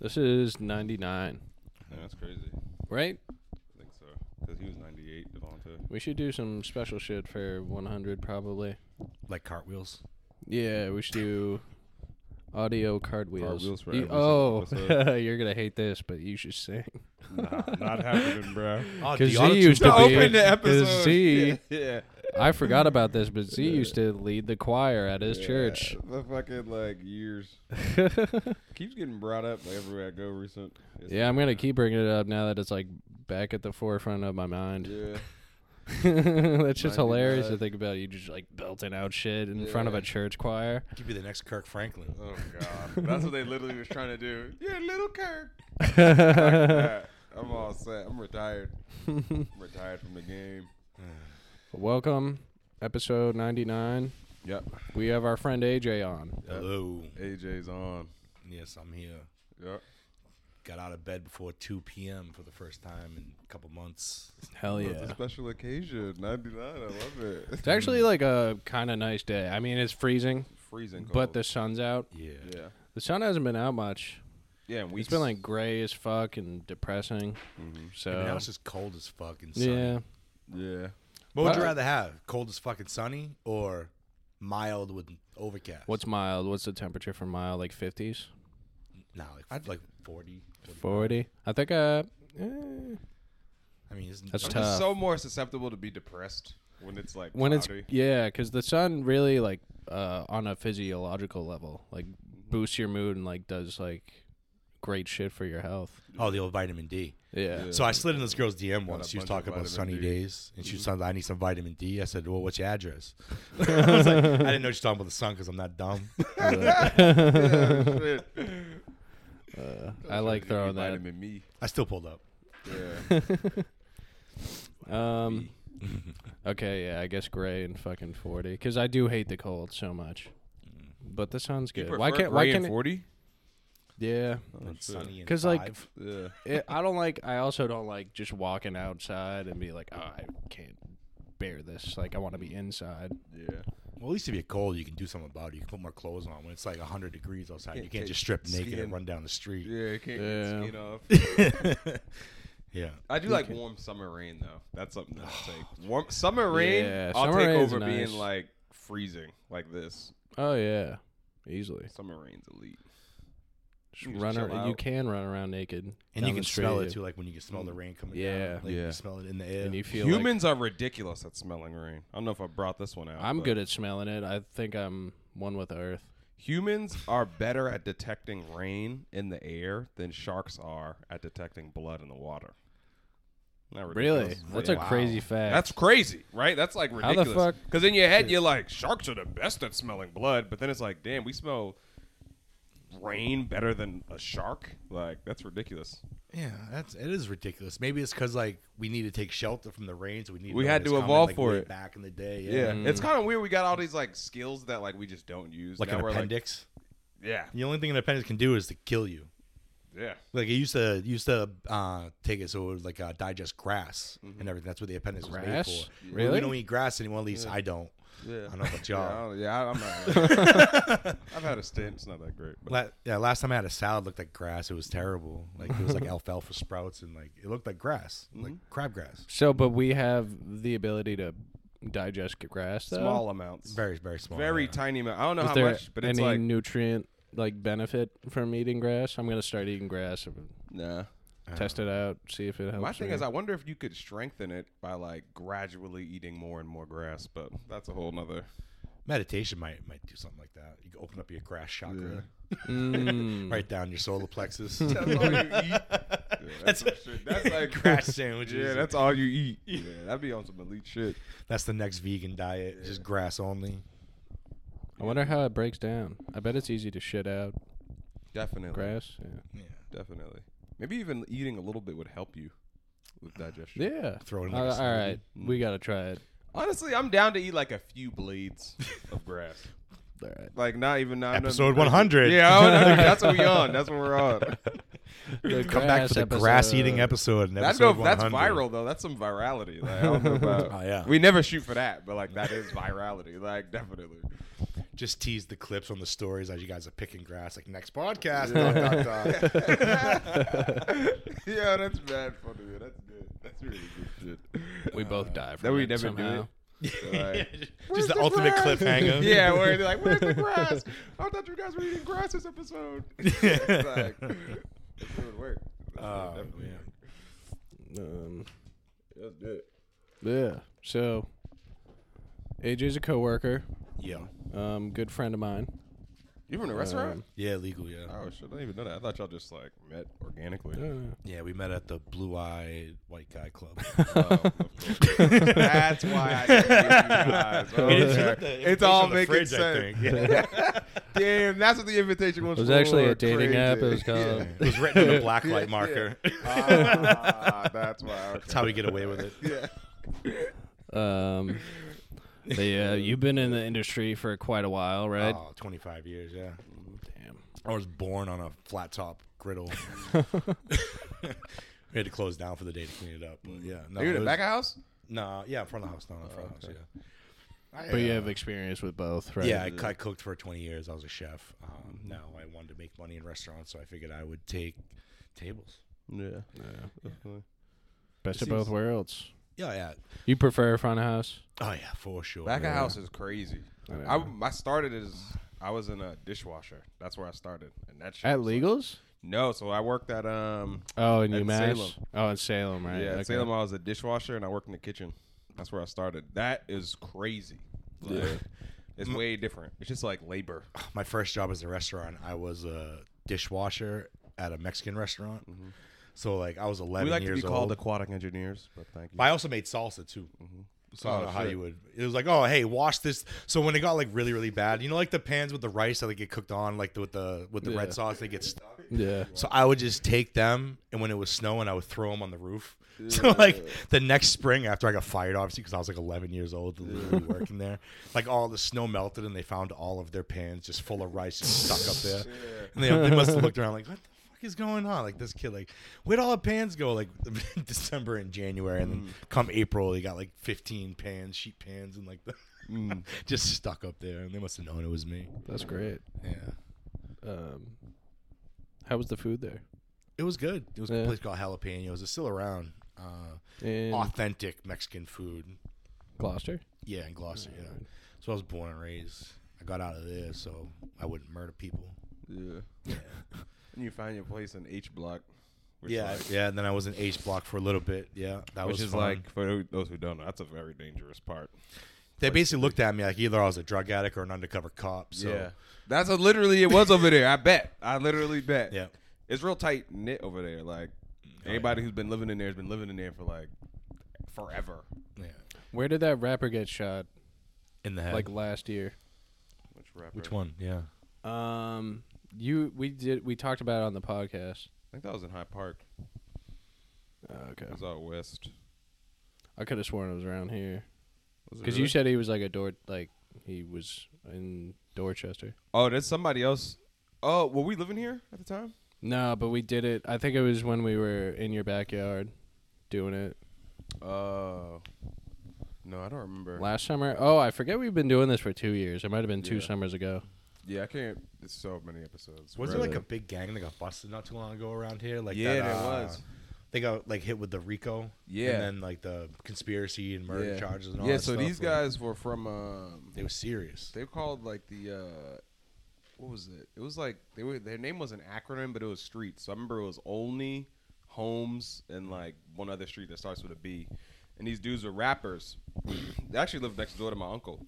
This is 99, Yeah, that's crazy. right? I think so. Because he was 98, Devonta. We should do some special shit for 100 probably. Like cartwheels. Yeah, we should do audio cartwheels. Cartwheels for You- every oh, single episode. you're gonna hate this, but you should sing. Nah, not happening, bro. Oh, Because the Z used to guy. be. Open the 'cause episode. Z, yeah. I forgot about this, but Z used to lead the choir at his church. The fucking like years keeps getting brought up like, everywhere I go. Recent. It's- yeah, I'm gonna keep bringing it up now that it's like back at the forefront of my mind. Yeah. That's just hilarious to think about. You just like belting out shit in front of a church choir. Could be the next Kirk Franklin. Oh god, that's what they literally was trying to do. Yeah, little Kirk. Fuck. I'm all set. I'm retired. I'm retired from the game. Welcome, episode 99. Yep. We have our friend AJ on. Hello. AJ's on. Yes, I'm here. Yep. Got out of bed before 2 p.m. for the first time in a couple months. Hell It's a yeah. special occasion. 99. I love it. It's actually like a kind of nice day. I mean, it's freezing, freezing cold. but the sun's out. Yeah. yeah. The sun hasn't been out much. Yeah, and we It's been like gray as fuck and depressing. hmm So I now it's just cold as fuck and sunny. yeah, Yeah. What would you rather have? Cold as fucking sunny or mild with overcast? what's mild? What's the temperature for mild? Like 50s, no, like, like 40, 45. 40. I think. Uh, eh. I mean, it's, That's I'm tough. just so more susceptible to be depressed when it's like when it's yeah, because the sun really like uh on a physiological level like boosts your mood and like does like great shit for your health. oh, the old vitamin D. Yeah. Yeah. So I slid in this girl's DM once. She was talking about sunny D. days, and she was saying, "I need some vitamin D." I said, "Well, what's your address?" I was like, "I didn't know she was talking about the sun because I'm not dumb." yeah, shit. Uh, I like throwing that. vitamin me. I still pulled up. Yeah. Um. Okay, yeah, I guess gray and fucking forty because I do hate the cold so much. But the sun's good. Why can't? Why gray and can't? it- 40? Yeah, And sunny and 'Cause, like, five. Yeah. it, I don't like. I also don't like just walking outside and be like, oh, I can't bear this. Like, I want to be inside. Yeah. Well, at least if you're cold, you can do something about it. You can put more clothes on. When it's like 100 degrees outside, Can't you can't take just strip naked skin. and run down the street. Yeah, you can't Yeah. get skin off. yeah. I do like warm summer rain though. That's something that I take. Warm summer rain, Yeah, I'll summer take rain's over nice. being like freezing like this. Oh yeah, easily. Summer rain's elite. Just You can run. chill ar- you can run around naked, And you can smell it too, like when you can smell the rain coming Yeah. down. Like Yeah. You smell it in the air. and you feel like Humans are ridiculous at smelling rain. I don't know if I brought this one out. I'm but good at smelling it. I think I'm one with Earth. Humans are better at detecting rain in the air than sharks are at detecting blood in the water. Not Really? ridiculous? That's Yeah. a crazy fact. That's crazy, right? That's like the ridiculous. fuck- Because in your head, you're like, sharks are the best at smelling blood, but then it's like, damn, we smell rain better than a shark. Like that's ridiculous. Yeah, that's it is ridiculous. Maybe it's because like we need to take shelter from the rain, so we need. We had to evolve like, for it. back in the day. Yeah, Yeah, Mm. it's kind of weird. We got all these like skills that like we just don't use. like now an appendix. Like, yeah, The only thing an appendix can do is to kill you. yeah. Like it used to used to uh, take it so it would like uh, digest grass and everything. That's what the appendix was made for. Really? We don't eat grass anymore. At least I don't. Yeah. I don't know about Yeah, I y'all. don't- yeah, I- I'm not. I've had a stint. It's not that great. But La- yeah, last time I had a salad looked like grass. It was terrible. Like it was like alfalfa sprouts and like it looked like grass, like mm-hmm. crabgrass. So, but we have the ability to digest grass. Though? small amounts, Very very small. very yeah. tiny amount. I don't know Is how there much, but it's any like nutrient like benefit from eating grass? I'm gonna start eating grass. and nah. Test it out. See if it helps. My thing me. is, I wonder if you could strengthen it by like gradually eating more and more grass, but that's a whole nother. Meditation might might do something like that. You can open up your grass chakra, Mm. right down your solar plexus. That's all you eat. Yeah, that's, some shit. That's like grass sandwiches. Yeah, that's all you eat. Yeah, that'd be on some elite shit. That's the next vegan diet. Just grass only. I wonder how it breaks down. I bet it's easy to shit out Definitely, grass. Yeah. Yeah. definitely. Maybe even eating a little bit would help you with digestion. Yeah. Throw it in Uh, like a all right, smoothie. we gotta try it. Honestly, I'm down to eat like a few blades of grass. All right. Like not even not Episode 100. Yeah, I would- that's what we on. That's what we're on. The Come back for the grass grass eating episode. episode. In That's no, episode that's 100. viral though. That's some virality. Like, I don't know about. Oh, yeah. We never shoot for that, but like that is virality. Like definitely. Just tease the clips on the stories as you guys are picking grass. Like next podcast. dot, dot, dot. yeah, that's bad funny. Man. That's good. That's really good shit. We both die from That we it never somehow. do it. Like, just the, ultimate cliffhanger. yeah, where they're like, "Where's the grass? I thought you guys were eating grass this episode." it's like, it would work. That's Oh, definitely man. Um, That's good. yeah. So, AJ's a coworker, Yeah. um, good friend of mine. You from the restaurant? Um, Yeah, legal. Yeah. oh shit! I didn't even know that. I thought y'all just like met organically. uh, Yeah, we met at the Blue Eyed White Guy Club. Oh, of course. That's why I didn't meet you guys. Oh, okay. It's all invitation making fridge, I sense. think. Damn, that's what the invitation was. It was for. actually a dating app. It Crazy. was called. It was written on a black light marker. Ah, that's why. Okay. That's how we get away with it. Yeah. Um, but yeah, you've been in the industry for quite a while, right? Oh, 25 years, yeah. Damn. I was born on a flat top griddle. we had to close down for the day to clean it up. But yeah. No, Are you in the was- back of house? No, yeah, in front of the house. No, in front of the house, yeah. I, But you uh, have experience with both, right? Yeah, I, I cooked for 20 years. I was a chef. Um, now I wanted to make money in restaurants, so I figured I would take tables. Yeah. Yeah. Definitely. Best It of both seems- worlds. Yeah, yeah. You prefer front of house? Oh yeah, for sure. Back yeah. of house is crazy. I. I, I started as I was in a dishwasher. That's where I started, and that shit At was like- Legals? no, so I worked at um Oh, in At UMass? Salem. Oh, in Salem, right? yeah okay. at Salem. I was a dishwasher, and I worked in the kitchen. That's where I started. That is crazy. Like, It's way different. It's just like labor. My first job as a restaurant, I was a dishwasher at a Mexican restaurant. So like I was 11 Mm-hmm. We like to years be called old. aquatic engineers, but thank you. But I also made salsa too. So I don't Oh, know how shit. you would. It was like, oh, hey, wash this. So when it got like really, really bad, you know, like the pans with the rice that they get cooked on, like the, with the with the Yeah. red sauce, they get stuck. Yeah. So I would just take them, and when it was snowing, I would throw them on the roof. So like the next spring, after I got fired, obviously because I was like 11 years old, literally working there, like all the snow melted, and they found all of their pans just full of rice just stuck up there. And they, they must have looked around like, what the fuck is going on? Like this kid, like where'd all the pans go? Like December and January, and then come April, he got like 15 pans, sheet pans, and like the just stuck up there, and they must have known it was me. That's great. Yeah. Um, how was the food there? It was good. It was Yeah. a place called Jalapenos. It's still around. Uh, In authentic Mexican food. Gloucester? Yeah, in Gloucester. Yeah. So I was born and raised. I got out of there so I wouldn't murder people. Yeah. Yeah. and you find your place in H block. Which yeah, like- yeah. And then I was in H block for a little bit. Yeah, that which was is fun. like for who- those who don't know, that's a very dangerous part. they basically looked at me like either I was a drug addict or an undercover cop. So yeah, that's a, literally it was over there. I bet. I literally bet. yeah, it's real tight knit over there. Like anybody who's been living in there has been living in there for like forever. yeah. Where did that rapper get shot? In the head. Like last year. Which rapper? which one? Yeah. Um, you we did we talked about it on the podcast. I think that was in Hyde Park. Oh, okay. It was out west. I could have sworn it was around here because really? you said he was like a door like he was in Dorchester. Oh, there's somebody else. Oh, were we living here at the time? No, but we did it. I think it was when we were in your backyard doing it Uh, no, I don't remember. last summer. Oh, I forget we've been doing this for two years. It might have been two Yeah. summers ago. Yeah, I can't. It's so many episodes. Was there like a big gang that got busted not too long ago around here? Like Yeah, that, there uh, was. They got like hit with the RICO. Yeah. And then like the conspiracy and murder yeah. charges and all that. yeah, that so stuff, these like, guys were from. Um, they were serious. they were called like the. uh What was it? It was like they were. Their name was an acronym, but it was streets. So I remember it was Olney, Holmes, and like one other street that starts with a B. And these dudes were rappers. they actually lived next door to my uncle,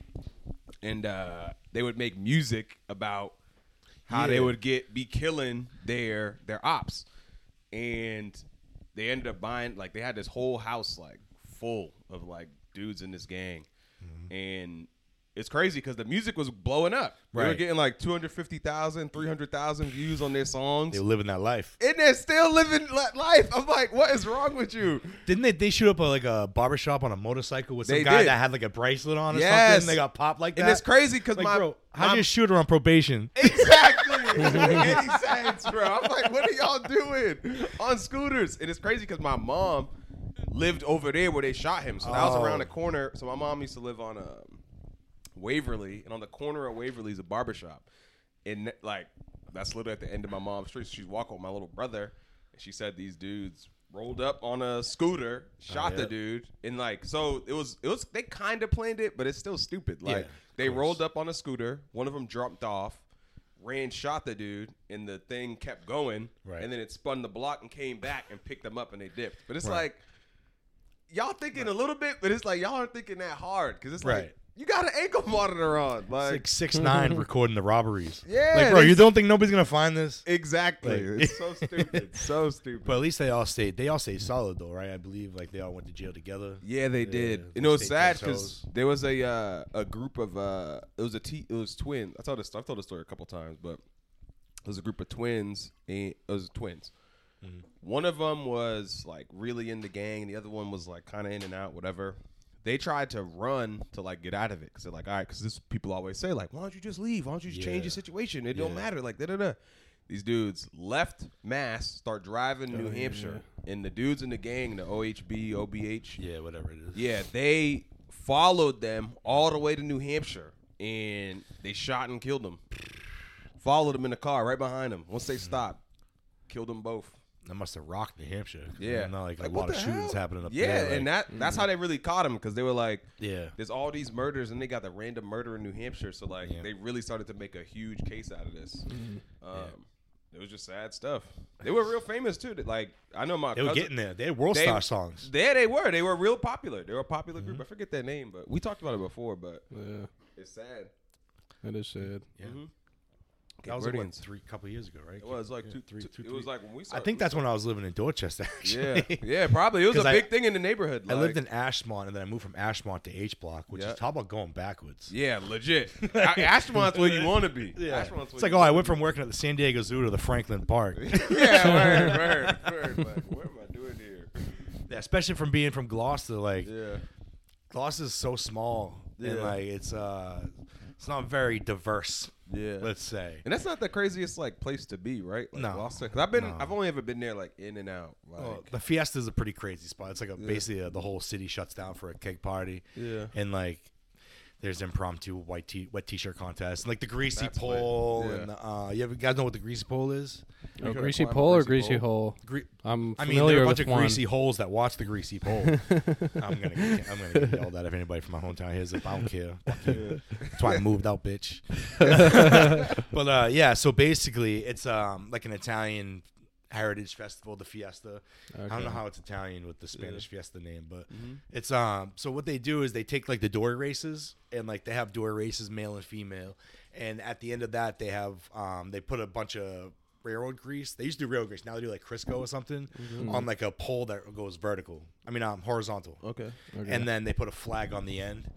and uh, they would make music about how they would get be killing their their ops, and they ended up buying like they had this whole house like full of like dudes in this gang, Mm-hmm. and it's crazy because the music was blowing up. They were Right. getting like 250,000, 300,000 views on their songs. They were living that life. and they're still living li- life. I'm like, what is wrong with you? Didn't they? They shoot up a, like a barbershop on a motorcycle with some They guy did. that had like a bracelet on or Yes. something. They got popped like that. And it's crazy because Like, my bro, how do you shoot her on probation? Exactly. it any sense, bro. I'm like, what are y'all doing on scooters? And it's crazy because my mom lived over there where they shot him. So that was Oh. around the corner. So my mom used to live on um Waverly, and on the corner of Waverly is a barbershop. And like that's literally at the end of my mom's street. So she's walking with my little brother, and she said these dudes rolled up on a scooter, oh, shot the yeah. dude, and like so it was it was they kind of planned it, but it's still stupid. Like Yeah, they course. rolled up on a scooter, one of them jumped off, ran, shot the dude, and the thing kept going, Right. and then it spun the block and came back and picked them up and they dipped. But it's Right. like y'all thinking a little bit, but it's like y'all aren't thinking that hard because it's Right. like you got an ankle monitor on, like Six six nine recording the robberies. Yeah, like bro, they- you don't think nobody's gonna find this? exactly. Like- it's so stupid, so stupid. But at least they all stayed. They all stayed solid though, right? I believe like they all went to jail together. Yeah, they did. Yeah, you know, it's state sad because toes. there was a uh, a group of uh, it was a t it was twins. I told this I've told the story a couple times, but it was a group of twins. And it was twins. Mm-hmm. One of them was like really in the gang, and the other one was like kind of in and out, whatever. They tried to run to like get out of it because they're like, all right, because this people always say like, why don't you just leave? Why don't you just change Yeah. your situation? It don't matter. Like da da da. These dudes left Mass, start driving New Oh, yeah, Hampshire, and the dudes in the gang, the OHB, OBH, Yeah, whatever it is. yeah, they followed them all the way to New Hampshire and they shot and killed them. Followed them in the car right behind them. Once they mm-hmm. stopped, killed them both. That must have rocked New Hampshire. Yeah, not like, Like, a lot of the shootings happening up yeah, there. like- and that that's how they really caught him because they were like, yeah, there's all these murders and they got the random murder in New Hampshire. So like Yeah. they really started to make a huge case out of this. Mm-hmm. Um, It was just sad stuff. They were real famous too. Like I know my they were getting there. They had world They- star songs. There they were. They were real popular. They were a popular Mm-hmm. group. I forget their name, but we talked about it before. But Yeah, it's sad. that is sad. Yeah. That was like, what, Guardians. three couple years ago, right? It was like Yeah, two, three, two, two, It was like when we. Saw, I think that's saw- when I was living in Dorchester. Actually. Yeah, yeah, probably. It was a 'Cause I- big thing in the neighborhood. I lived in Ashmont, and then I moved from Ashmont to H Block, which Yeah. is talk about going backwards. Yeah, legit. A- Ashmont's where you want to be. Yeah. Ashmont's It's where like, you oh, I went from working at the San Diego Zoo to the Franklin Park. yeah, word, word, word. Like, what am I doing here? Yeah, especially from being from Gloucester. Like, Yeah, Gloucester's so small, and like it's uh, it's not very diverse. Yeah. Let's say. and that's not the craziest like place to be, right? Like, No. Gloucester. Because I've been, No. I've only ever been there like in and out. Like, Oh, the Fiesta's a pretty crazy spot. It's like a, basically uh the whole city shuts down for a keg party. Yeah. And like there's impromptu white t- wet t-shirt contest like the greasy That's pole lit. and uh you ever guys know what the greasy pole is? Oh, greasy pole or greasy greasy pole. hole? Gre- I'm I mean, familiar there are a bunch of one. greasy holes that watch the greasy pole. I'm gonna, get, I'm gonna get yelled at if anybody from my hometown hears it. I don't care. Fuck you. That's why I moved out, bitch. but uh, yeah, so basically, it's um like an Italian heritage festival, the Fiesta. I don't know how it's Italian with the Spanish Fiesta name, but Mm-hmm. it's um. So what they do is they take like the door races and like they have door races, male and female, and at the end of that they have um they put a bunch of railroad grease. They used to do railroad grease. Now they do like Crisco or something on like a pole that goes vertical. I mean, um, horizontal. okay. Okay. And then they put a flag on the end.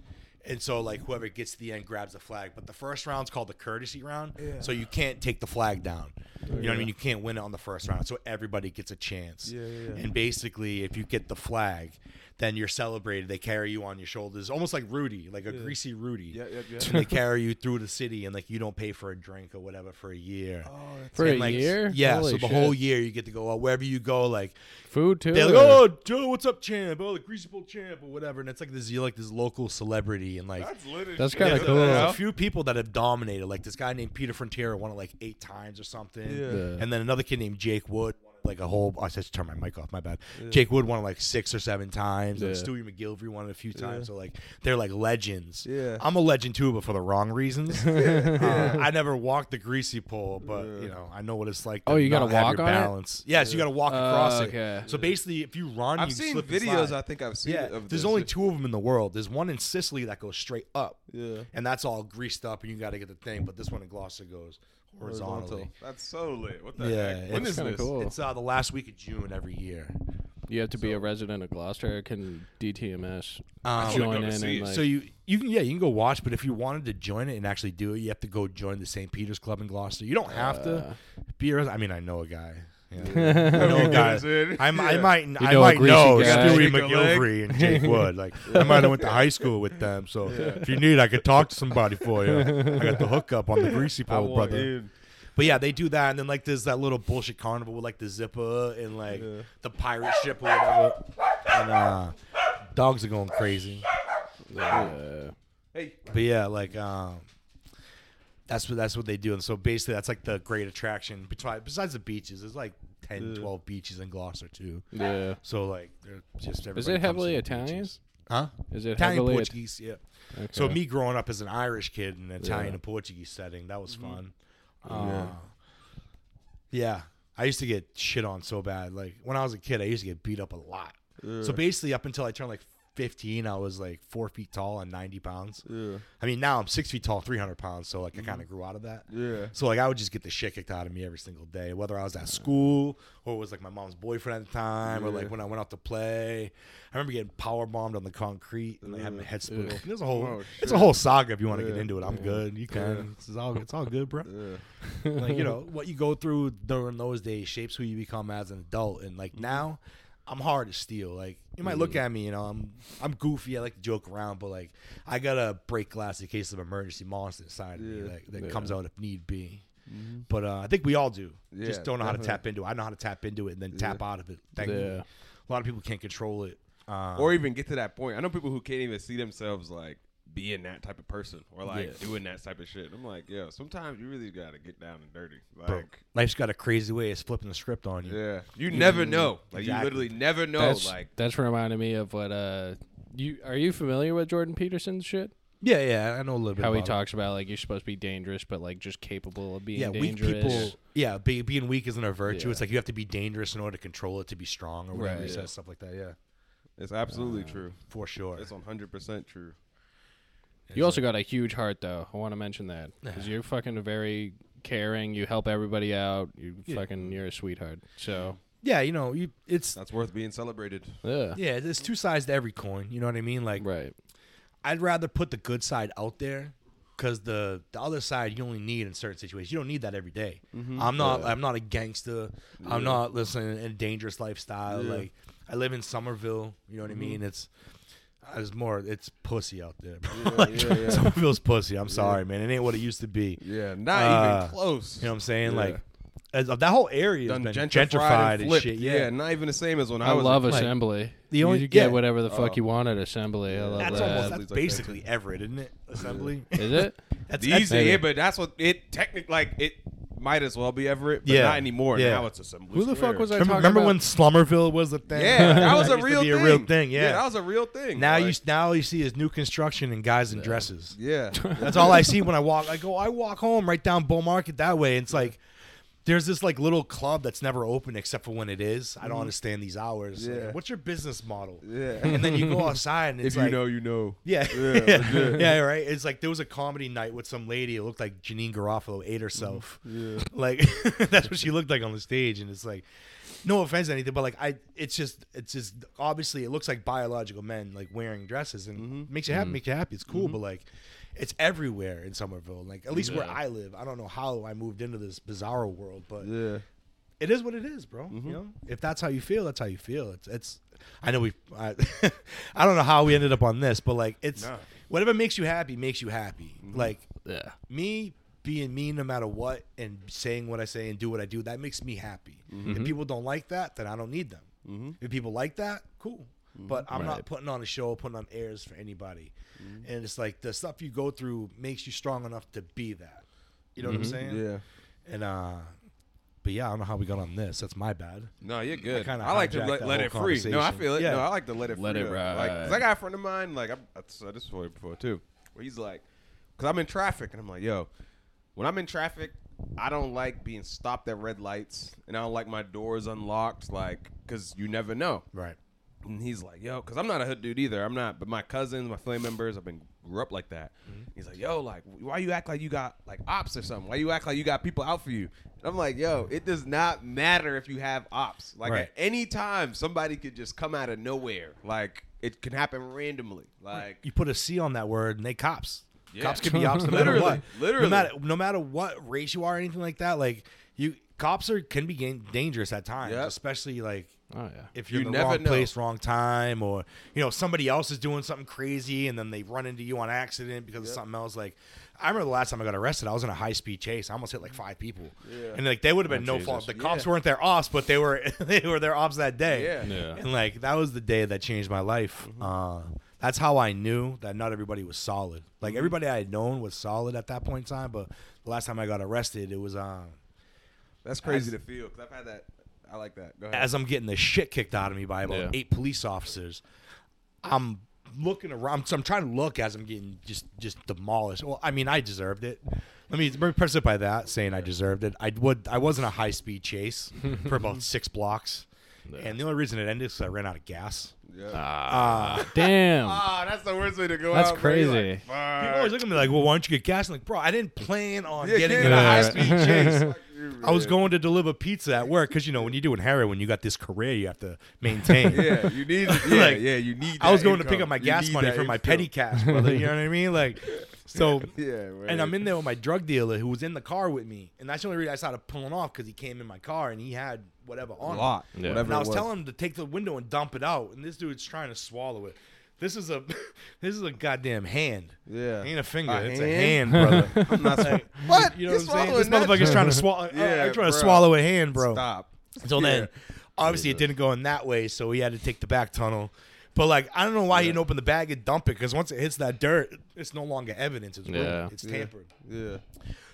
And so, like, whoever gets to the end grabs the flag. But the first round's called the courtesy round. So you can't take the flag down. You know what I mean? You can't win it on the first round. So everybody gets a chance. Yeah, yeah, yeah. And basically, if you get the flag, then you're celebrated. They carry you on your shoulders, almost like Rudy, like a greasy Rudy. Yeah, yeah, yeah. And they carry you through the city, and like you don't pay for a drink or whatever for a year. Oh, that's For And, a like, year? Yeah. Holy so the shit. whole year you get to go out wherever you go. Like Food too. they're like, or- oh, Joe, what's up, champ? Oh, the greasy pole champ or whatever. And it's like this, you're like this local celebrity, and like that's lit That's kinda cool. there's a few people that have dominated. Like this guy named Peter Frontiera won it like eight times or something. Yeah. Yeah. And then another kid named Jake Wood, won it, like a whole. I just turn my mic off. My bad. Jake Wood won it like six or seven times. And Yeah. Stewie McGilvery won it a few times. So like they're like legends. Yeah. I'm a legend too, but for the wrong reasons. uh, I never walked the greasy pole, but you know I know what it's like. To Oh, you gotta walk your on it? balance. Yes, you got to walk Uh, across okay. it. So basically, if you run, I've you seen slip and videos. slide. I think I've seen. Yeah, of there's this. only two of them in the world. There's one in Sicily that goes straight up, Yeah. and that's all greased up, and you got to get the thing. But this one in Gloucester goes horizontally. That's so lit. What the Yeah, heck? When it's is this? cool. It's uh, the last week of June every year. You have to be a resident of Gloucester. Can DTMS Um, join in and like, so you you can yeah you can go watch, but if you wanted to join it and actually do it, you have to go join the St. Peter's Club in Gloucester. You don't have Uh, to be. a res- I mean, I know a guy. Yeah. I know a guy. That's. I, I might I know a might greasy know guy. Stewie Shake a leg. McGilvery and Jake Wood. Like I might have went to high school with them. So if you need, I could talk to somebody for you. I got the hookup on the greasy pole, want brother. in. But yeah, they do that, and then like there's that little bullshit carnival with like the zipper and like Yeah. the pirate ship or whatever. And uh, dogs are going crazy. yeah. Hey. But yeah, like um, that's what that's what they do, and so basically that's like the great attraction. Besides, besides the beaches, there's like 10, Yeah. 12 beaches in Gloucester too. Yeah. So like they're just Is it heavily Italian? beaches. Huh? Is it Italian heavily Portuguese, yeah. Okay. So me growing up as an Irish kid in an Italian Yeah. and Portuguese setting, that was fun. Yeah. Uh, yeah. I used to get shit on so bad. Like when I was a kid, I used to get beat up a lot. So basically, up until I turned like 15, I was like four feet tall and 90 pounds. Yeah. I mean, now I'm six feet tall, 300 pounds. So like I kind of grew out of that. Yeah. So like I would just get the shit kicked out of me every single day, whether I was at school or it was like my mom's boyfriend at the time, or like when I went out to play. I remember getting power bombed on the concrete and I had my head split open. There's a whole Oh, it's a whole saga if you want to get into it. I'm good. You can. It's all it's all good, bro. Yeah. like you know what you go through during those days shapes who you become as an adult, and Mm-hmm. like now. I'm hard to steal. Like you might look at me, you know, I'm I'm goofy. I like to joke around, but like I gotta break glass in case of emergency monster inside of me. Mm-hmm. that, Yeah. comes out if need be. But uh, I think we all do. Yeah, Just don't know how to tap into it. I know how to tap into it and then tap out of it. Thankfully, Yeah. a lot of people can't control it. Uh, or even get to that point. I know people who can't even see themselves like being that type of person or like Yeah. doing that type of shit. I'm like, yo, sometimes you really gotta get down and dirty. bro, Like, life's got a crazy way of flipping the script on you. yeah, you never know. Like, Exactly. you literally never know. that's like, that's reminding me of what uh you are you familiar with Jordan Peterson's shit? Yeah, yeah, I know a little bit. How he about it. talks about like you're supposed to be dangerous, but like just capable of being yeah, weak dangerous. people. Yeah, be, being weak isn't a virtue. Yeah. It's like you have to be dangerous in order to control it to be strong or whatever Right. he Yeah. says, stuff like that. Yeah, it's absolutely Uh, true. for sure. It's 100 percent true. You also got a huge heart, though. I want to mention that because you're fucking very caring. You help everybody out. You Yeah. fucking you're a sweetheart. So yeah, you know, you it's That's worth being celebrated. yeah, yeah, there's two sides to every coin. You know what I mean? Like, right. I'd rather put the good side out there because the the other side you only need in certain situations. You don't need that every day. Mm-hmm. I'm not I'm not a gangster. I'm not listening in a dangerous lifestyle. Yeah. Like I live in Somerville. You know what I mm-hmm. mean? It's it's more it's pussy out there. bro. Yeah, like, yeah, yeah. Somerville's pussy. I'm sorry, man. It ain't what it used to be. Yeah, not Uh, even close. You know what I'm saying? Yeah. Like as, that whole area has Done been gentrified, gentrified, and and, shit. Yeah. not even the same as when I, I, was. love like, assembly. the you only- you get yeah. whatever the fuck Oh. you want at assembly. I love That's that. almost that's like basically too. Everett, isn't it? Assembly. Is it? That's, These, maybe. yeah, but that's what it technically like. It might as well be Everett, but Yeah. not anymore. Yeah. Now it's Assembly. Who the fuck was I remember, talking remember when Slummerville was a thing? Yeah, that was a real thing. a real thing. Yeah. that was a real thing. now you Like, now you see is new construction and guys in dresses. yeah, That's all I see when I walk. I go, I walk home right down Bull Market that way. And it's like there's this like little club that's never open except for when it is. I don't understand these hours. Like, Mm-hmm. Yeah. what's your business model? yeah. And then you go outside and it's if like you know, you know. Yeah. Yeah, Yeah. right. It's like there was a comedy night with some lady. It looked like Janeane Garofalo ate herself. Yeah. Like that's what she looked like on the stage, and it's like, no offense to anything, but like I, it's just, it's just obviously it looks like biological men like wearing dresses, and Mhm. makes you happy, Makes you happy. It's cool, but like, it's everywhere in Somerville. Like at least where I live, I don't know how I moved into this bizarro world, but Yeah. it is what it is, bro. Mhm. You know, if that's how you feel, that's how you feel. It's, it's. I know we. I, I don't know how we ended up on this, but like, it's Nah. whatever makes you happy makes you happy. Like Yeah. me being me no matter what and saying what I say and do what I do, that makes me happy. If people don't like that, then I don't need them. Mm-hmm. If people like that, cool. But I'm not putting on a show, putting on airs for anybody. And it's like the stuff you go through makes you strong enough to be that. You know what I'm saying? Yeah. And uh but yeah, I don't know how we got on this. That's my bad. No, you're good. kinda I, like to let, let it free. No, I feel it. Yeah. No, I like to let it Let free. it though. Like, 'cause I got a friend of mine. Like, I, I said this story before too, where he's like, because I'm in traffic and I'm like, yo, when I'm in traffic, I don't like being stopped at red lights, and I don't like my doors unlocked, like, because you never know. Right. And he's like, yo, because I'm not a hood dude either. I'm not, but my cousins, my family members, I've been grew up like that. Mm-hmm. He's like, yo, like, why you act like you got like ops or something? Why you act like you got people out for you? And I'm like, yo, it does not matter if you have ops. Like Right. at any time, somebody could just come out of nowhere. Like it can happen randomly. Like You put a C on that word and they cops. Yeah. Cops can be ops no matter what. literally. No matter no matter what race you are or anything like that, like you cops are can be dangerous at times, Yep. especially like Oh yeah. if you're You in the never wrong know. place, wrong time, or you know somebody else is doing something crazy and then they run into you on accident because of something else. Like I remember the last time I got arrested, I was in a high speed chase. I almost hit like five people, Yeah. and like they would have been Oh, no fault. The cops Yeah. weren't their ops, but they were they were their ops that day. Yeah. Yeah. And like that was the day that changed my life. Mm-hmm. Uh, that's how I knew that not everybody was solid. Like everybody I had known was solid at that point in time, but the last time I got arrested, it was um That's crazy As- to feel because I've had that. I like that. Go ahead. as I'm getting the shit kicked out of me by about Yeah. eight police officers, I'm looking around. So I'm trying to look as I'm getting just just demolished. Well, I mean, I deserved it. Let me let me preface it by that saying I deserved it. I would. I wasn't a high speed chase for about six blocks, and the only reason it ended is 'cause I ran out of gas. yeah. Ah, damn. Ah, that's the worst way to go That's out. bro. You're crazy. Like, People always look at me like, "Well, why don't you get gas?" I'm like, "Bro, I didn't plan on Yeah, getting yeah, in a high speed chase." Fuck you, I was man. going to deliver pizza at work because you know when you're doing heroin, you got this career you have to maintain. Yeah, you need. Yeah, Like, yeah, you need. I was that going to pick income. up my You gas need money that for my income. petty cash, brother. You know what I mean? Like, so, Yeah, man. and I'm in there with my drug dealer who was in the car with me, and that's the only reason I started pulling off because he came in my car and he had whatever a on. him. lot. Yeah. Whatever And I was, was telling him to take the window and dump it out, and this dude's trying to swallow it. This is a, this is a goddamn hand. Yeah. Ain't a finger. A it's hand? a hand, brother. I'm not Like, What? You know You're what I'm saying? This motherfucker's trying to swallow. Yeah, I'm trying to swallow a hand, bro. Stop. So then, Yeah. obviously, it didn't go in that way, so he had to take the back tunnel. But like, I don't know why he didn't open the bag and dump it because once it hits that dirt, it's no longer evidence. It's ruined. Yeah. It's tampered. Yeah.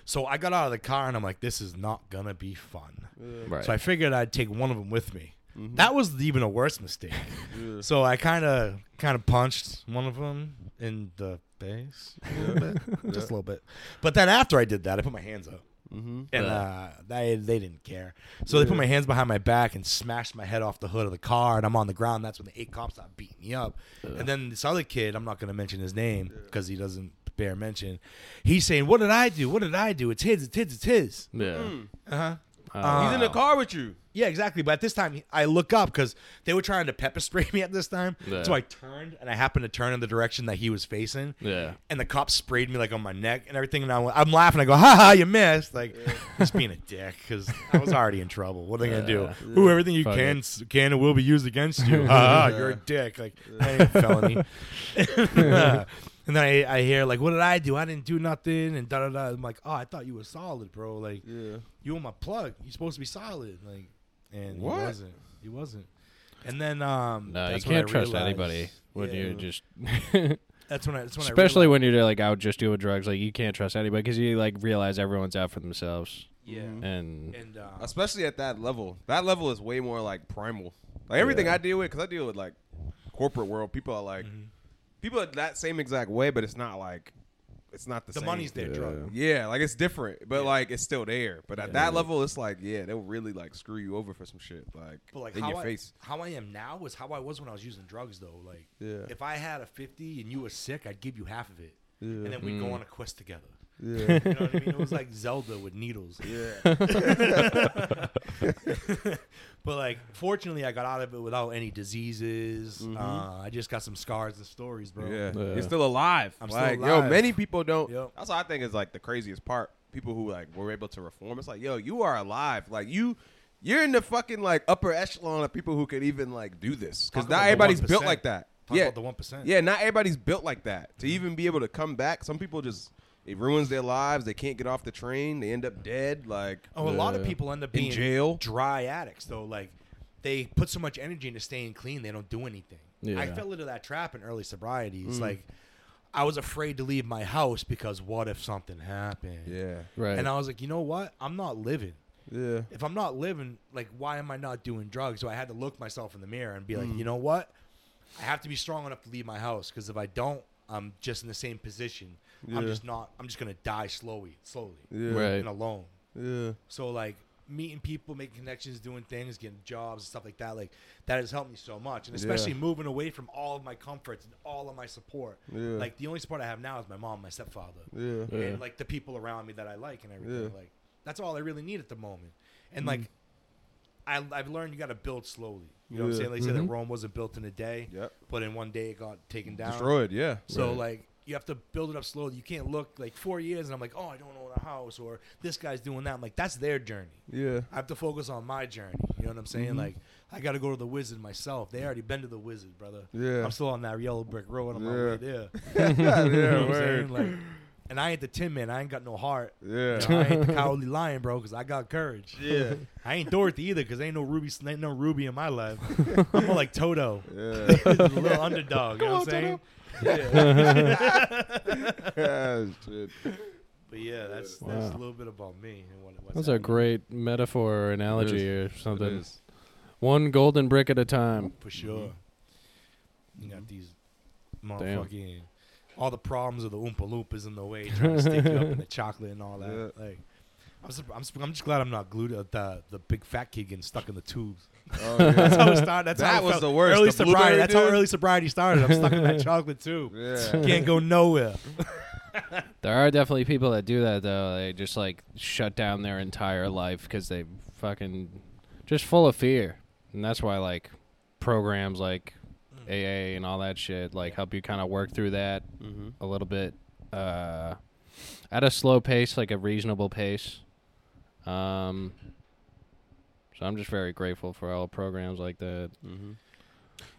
So I got out of the car and I'm like, this is not gonna be fun. Right. So I figured I'd take one of them with me. Mm-hmm. That was even a worse mistake. Yeah. So I kind of kind of punched one of them in the face a little bit, just a little bit. But then after I did that, I put my hands up. Mm-hmm. And uh, they they didn't care, so they put my hands behind my back and smashed my head off the hood of the car, and I'm on the ground. That's when the eight cops started beating me up. And then this other kid, I'm not going to mention his name because he doesn't bear mention. He's saying, "What did I do? What did I do? It's his. It's his. It's his." yeah. Uh huh. Uh, He's in the car with you. Yeah, exactly. But at this time, I look up because they were trying to pepper spray me at this time. Yeah. So I turned and I happened to turn in the direction that he was facing. Yeah. And the cop sprayed me like on my neck and everything. And I, I'm laughing. I go, ha ha, you missed. Like, just being a dick because I was already in trouble. What are they going to Yeah. do? Ooh, everything you Fuck can, can and will be used against you. ha ha, you're a dick. Like, that ain't a felony. and then I, I hear, like, what did I do? I didn't do nothing. And da da da. I'm like, oh, I thought you were solid, bro. Like, Yeah. you were my plug. You're supposed to be solid. Like, and What? he wasn't. He wasn't. And then um, No, you that's when I can't trust realized- anybody when Yeah. you're just, That's when I. That's when especially I when you're like out just doing drugs. Like you can't trust anybody because you like realize everyone's out for themselves. yeah. Mhm. And And uh, Especially at that level. That level is way more like primal. Like everything Yeah. I deal with, because I deal with like corporate world. People are like, Mhm. People are that same exact way, but it's not like, it's not the, same. the same. money's their Yeah. drug. Yeah, like it's different, but Yeah. like it's still there. But at Yeah. that level, it's like, yeah, they'll really like screw you over for some shit, like, But like in how your I, face. how I am now was how I was when I was using drugs though. Like Yeah. if I had a fifty and you were sick, I'd give you half of it, Yeah. and then we'd go Mm. on a quest together. Yeah. You know what I mean? It was like Zelda with needles. yeah. but like, fortunately, I got out of it without any diseases. Mhm. Uh, I just got some scars and stories, bro. Yeah. Yeah. You're still alive. I'm still like, alive. Yo, many people don't. Yep. That's what I think is like the craziest part. People who like were able to reform. It's like, yo, you are alive. Like you, you're in the fucking like upper echelon of people who could even like do this. Because Talk not about the everybody's built 1%. like that. Talk yeah. about the one percent. Yeah, not everybody's built like that. To even be able to come back, some people just it ruins their lives. They can't get off the train. They end up dead. Like Oh, a lot of people end up being In being jail. dry addicts though. Like they put so much energy into staying clean, they don't do anything. Yeah. I fell into that trap in early sobriety. It's Mm. like I was afraid to leave my house because what if something happened? yeah, right. And I was like, you know what? I'm not living. yeah, If I'm not living, like, why am I not doing drugs? So I had to look myself in the mirror and be like, Mm. you know what? I have to be strong enough to leave my house because if I don't, I'm just in the same position. I'm just not. I'm just gonna die slowly, slowly, yeah, Right. and alone. yeah. So like meeting people, making connections, doing things, getting jobs and stuff like that, like that has helped me so much. And especially Yeah. moving away from all of my comforts and all of my support. Yeah. Like the only support I have now is my mom, my stepfather, Yeah. Yeah. and like the people around me that I like and everything. Yeah. Like that's all I really need at the moment. And Mm. like I, I've learned you got to build slowly. You know what I'm saying? Like they say that Mhm. Rome wasn't built in a day, Yep. but in one day it got taken down. Destroyed. Yeah. So Right. like you have to build it up slowly. You can't look like four years and I'm like, oh, I don't own a house or this guy's doing that. I'm like, that's their journey. Yeah. I have to focus on my journey. You know what I'm saying? Mhm. Like I got to go to the wizard myself. They already been to the wizard, brother. Yeah. I'm still on that yellow brick road. I'm on my Yeah. way there. yeah. You know what I'm saying? Like, and I ain't the Tin Man. I ain't got no heart. Yeah. You know, I ain't the cowardly lion, bro, because I got courage. Yeah. I ain't Dorothy either, because ain't no Ruby, ain't no Ruby in my life. I'm more like Toto, Yeah. a little underdog. You know what I'm saying? Ah, shit. But yeah, that's that's Wow. a little bit about me. And what, what's That's a happening. great metaphor or analogy or It something. is. One golden brick at a time. for sure. You Mm-hmm. got these motherfucking all the problems of the Oompa Loompas in the way, trying to stick you up in the chocolate and all that. Yeah. Like, I'm, surp- I'm, surp- I'm just glad I'm not glued to the the big fat kid getting stuck in the tubes. Oh, yeah. That's how it started. That's how That it was felt. the worst. Early The sobriety. blueberry That's how early sobriety started. I'm stuck in that chocolate too. Yeah. Can't go nowhere. There are definitely people that do that though. They just like shut down their entire life because they fucking just full of fear, and that's why like programs like AA and all that shit like help you kind of work through that Mm-hmm. a little bit uh, at a slow pace, like a reasonable pace. Um, so I'm just very grateful for all programs like that. Mm-hmm.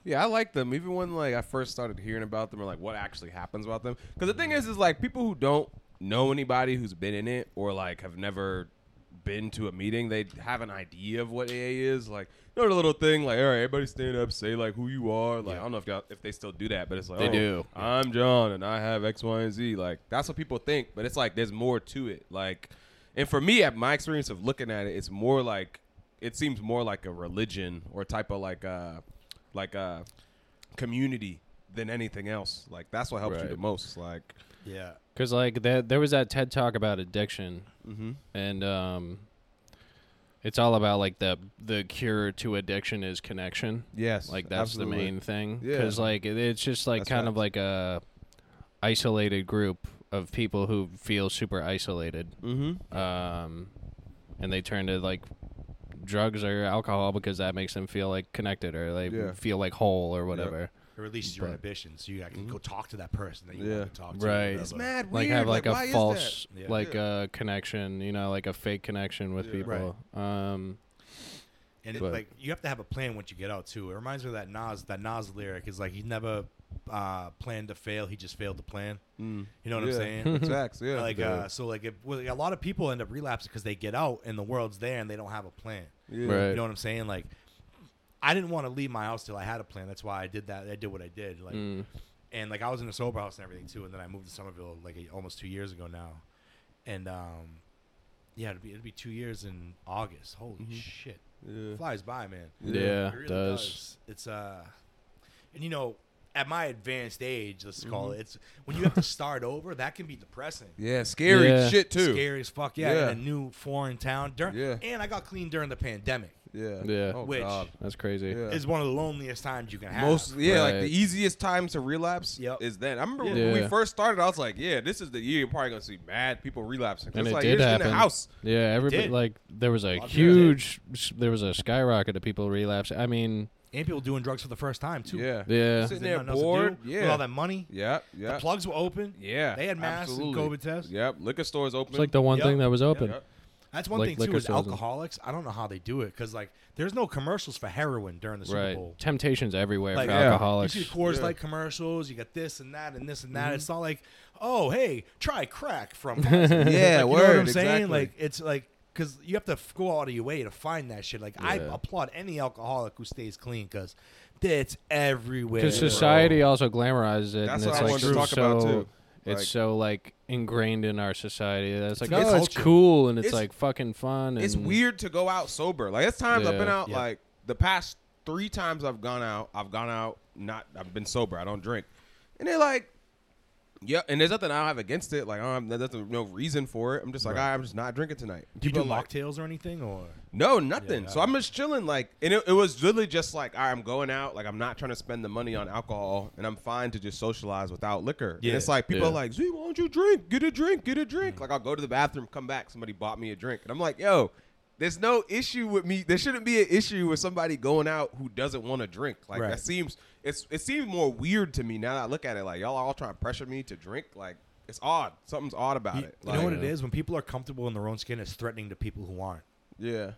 Yeah, I like them. Even when like I first started hearing about them or like what actually happens about them. Because the thing is, is like people who don't know anybody who's been in it or like have never been to a meeting, they have an idea of what AA is. Like, you know, the little thing like, all right, everybody stand up, say like who you are. Like, Yeah. I don't know if y'all if they still do that, but it's like They oh, do. I'm John and I have X, Y, and Z. Like that's what people think, but it's like there's more to it. Like, and for me, at my experience of looking at it, it's more like it seems more like a religion or type of like a like a community than anything else. Like that's what helps you the most. Like, Yeah. Cause like there, there was that TED talk about addiction, mm-hmm. and um, it's all about like the the cure to addiction is connection. yes, Like that's the main thing. Yeah. Because like it, it's just like That's kind of like a isolated group of people who feel super isolated. Mm-hmm. Um, and they turn to like drugs or alcohol because that makes them feel like connected or they Yeah. feel like whole or whatever. It releases your But- inhibitions, so you can Mhm. go talk to that person that you Yeah. want to talk to. Right. It's mad Like weird. have like, why a false? Yeah. like Yeah. uh connection, you know, like a fake connection with Yeah. people. Um, And it, like you have to have a plan once you get out too. It reminds me of that Nas that Nas lyric is like he never uh, planned to fail, he just failed to plan. Mm. You know what Yeah. I'm saying? Exacts, yeah. like uh, so like if, well, a lot of people end up relapsing because they get out and the world's there and they don't have a plan. yeah. Right. You know what I'm saying? Like I didn't want to leave my house till I had a plan. That's why I did that. I did what I did. Like mm, and like I was in a sober house and everything too, and then I moved to Somerville like a, almost two years ago now, and um, yeah, it'd be it'd be two years in August. Holy Mhm. shit, Yeah. flies by, man. yeah, it really does. does. It's uh, and you know, at my advanced age, let's call Mhm. it, it's when you have to start over. That can be depressing. Yeah, scary Yeah. shit too. Scary as fuck, yeah, Yeah. In a new foreign town. Dur- Yeah. and I got clean during the pandemic. Yeah. Yeah. Oh, Which- God. That's crazy. Yeah. It's one of the loneliest times you can have. Most yeah, like Right. the easiest time to relapse Yep. is then. I remember Yeah. when we Yeah. first started, I was like, "Yeah, this is the year you're probably gonna see mad people relapsing." 'Cause And it's it like did you're just in happen. the house. Yeah, everybody did. like there was a lot of people did. huge, there was a skyrocket of people relapsing. I mean, and people doing drugs for the first time too. Yeah, yeah, Sitting there had to bored. do Yeah, with all that money. yeah, yeah, The plugs were open. yeah. They had masks absolutely. and COVID tests. Yep, liquor stores open. it's like the one Yep. thing that was open. Yep. That's one Like thing too. Is stores and- alcoholics. I don't know how they do it because like there's no commercials for heroin during the Super Right, Bowl. temptations everywhere Like, for yeah. alcoholics. You see Coors Yeah. Light commercials. You got this and that and this and that. Mhm. It's not like, oh hey, try crack from. Yeah, like, you know what word, I'm saying? exactly. Like it's like because you have to f- go out of your way to find that shit. Like I Yeah. applaud any alcoholic who stays clean because it's everywhere. Because bro. society also glamorizes it, That's and what it's I like wanted to talk so, about too. It's Like- so like ingrained in our society that it's like, It's oh, it's culture. cool and it's, It's- like fucking fun. And It's weird to go out sober. Like it's times I've been Yeah. out. Yeah. Like the past three times I've gone out, I've gone out not. I've been sober. I don't drink, and they're like, yeah. And there's nothing I don't have against it. Like I don't, there's no reason for it. I'm just like, Right. Ah, I'm just not drinking tonight. Do you do People like, mocktails or anything or? No, nothing. Yeah, so. I'm just chilling, like, and it, it was literally just like, all right, I'm going out, like, I'm not trying to spend the money on alcohol, and I'm fine to just socialize without liquor. Yeah. And it's like people Yeah. are like, Z, why don't you drink? Get a drink, get a drink. Like, I'll go to the bathroom, come back, somebody bought me a drink, and I'm like, yo. There's no issue with me. There shouldn't be an issue with somebody going out who doesn't want to drink. Like Right. that seems it's it seems more weird to me now that I look at it. Like y'all are all trying to pressure me to drink. Like it's odd. Something's odd about You, it. you know what it is? When people are comfortable in their own skin, it's threatening to people who aren't. Yeah.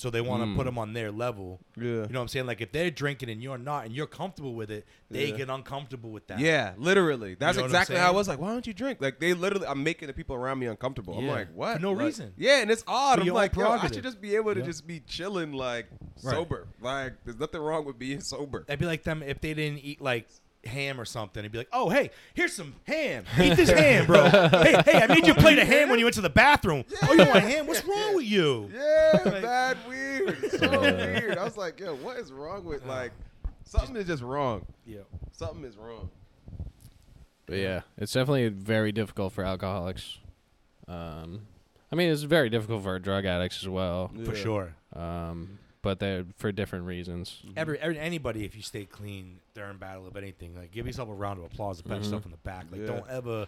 So they want to Mm. put them on their level. Yeah. You know what I'm saying? Like if they're drinking and you're not, and you're comfortable with it, they Yeah. get uncomfortable with that. Yeah, literally. That's know what I'm exactly how I saying? was like, why don't you drink? Like they literally I'm making the people around me uncomfortable. I'm Yeah. like, what? For no Like, reason. Yeah, and it's odd. For I'm your own like, yo, I prerogative. should just be able to Yeah. just be chilling like Right. sober. Like there's nothing wrong with being sober. That'd be like them if they didn't eat like ham or something. It'd be like, oh hey, here's some ham. Eat this ham, bro. hey, hey, I made you a plate of ham when you went to the bathroom. Oh, you want ham? What's wrong with you? Yeah, Like- bad weird. So weird. I was like, yo, what is wrong with like something is just wrong. Yeah. Something is wrong. But yeah, it's definitely very difficult for alcoholics. Um, I mean, it's very difficult for drug addicts as well. For sure. Um, but they're for different reasons. Every, every anybody, if you stay clean during battle of anything, like give yourself a round of applause and pat Mhm. yourself in the back. Like Yeah. don't ever,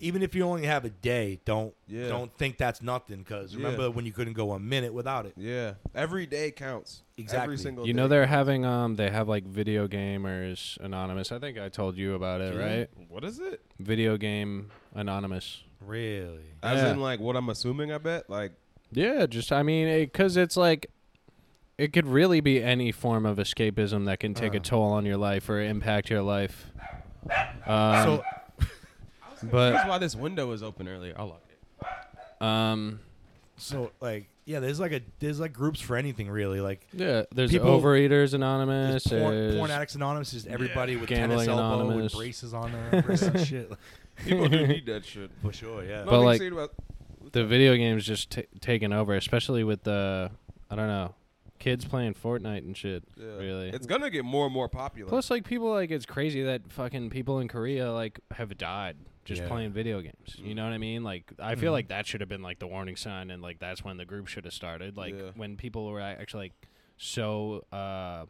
even if you only have a day, don't Yeah. don't think that's nothing. Because Yeah. remember when you couldn't go a minute without it. Yeah. Every day counts. Exactly. Every single You day know they're counts. having um they have like video gamers anonymous. I think I told you about it, Yeah. right? What is it? Video game anonymous. Really? As Yeah. in like what I'm assuming I bet? Like Yeah, just I mean, because it's like it could really be any form of escapism that can take a Uh. toll on your life or impact your life. Um, so but that's why this window was open earlier. I'll lock it. um, so like yeah, there's like a there's like groups for anything really. Like yeah, there's People- Overeaters Anonymous. there's porn, there's- porn addicts anonymous is everybody with tennis elbow Anonymous. with braces on their wrists and shit. People do need that shit. For sure, yeah. But, like, Nothing about- the video games just t- taking over, especially with the I don't know, kids playing Fortnite and shit. Yeah. Really. It's gonna get more and more popular. Plus, like people like it's crazy that fucking people in Korea like have died just Yeah. playing video games. You know what I mean? Like I feel Mhm. like that should have been like the warning sign, and like that's when the group should have started. Like Yeah. when people were actually like so uh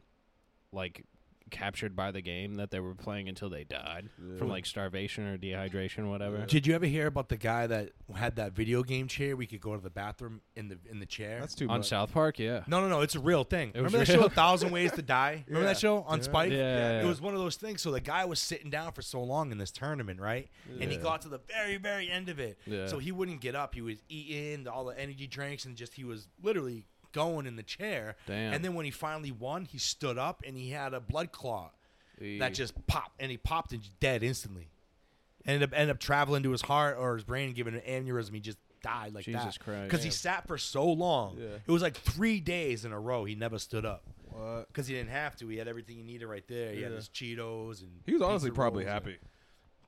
like captured by the game that they were playing until they died from like starvation or dehydration, whatever. Did you ever hear about the guy that had that video game chair? We could go to the bathroom in the in the chair. That's too On much. South Park, yeah. no, no, no. It's a real thing. It Remember that real? show, A Thousand Ways to Die? Remember Yeah. that show on Yeah. Spike? Yeah. It was one of those things. So the guy was sitting down for so long in this tournament, right? And he got to the very, very end of it. Yeah. So he wouldn't get up. He was eating all the energy drinks and just he was literally going in the chair. Damn. And then when he finally won, he stood up and he had a blood clot The- that just popped and he popped and dead instantly. Ended up ended up traveling to his heart or his brain, giving an aneurysm. He just died like Jesus that Christ. because he sat for so long. Yeah. It was like three days in a row. He never stood up What? because he didn't have to. He had everything he needed right there. He had his Cheetos and He was honestly probably rolls and- happy.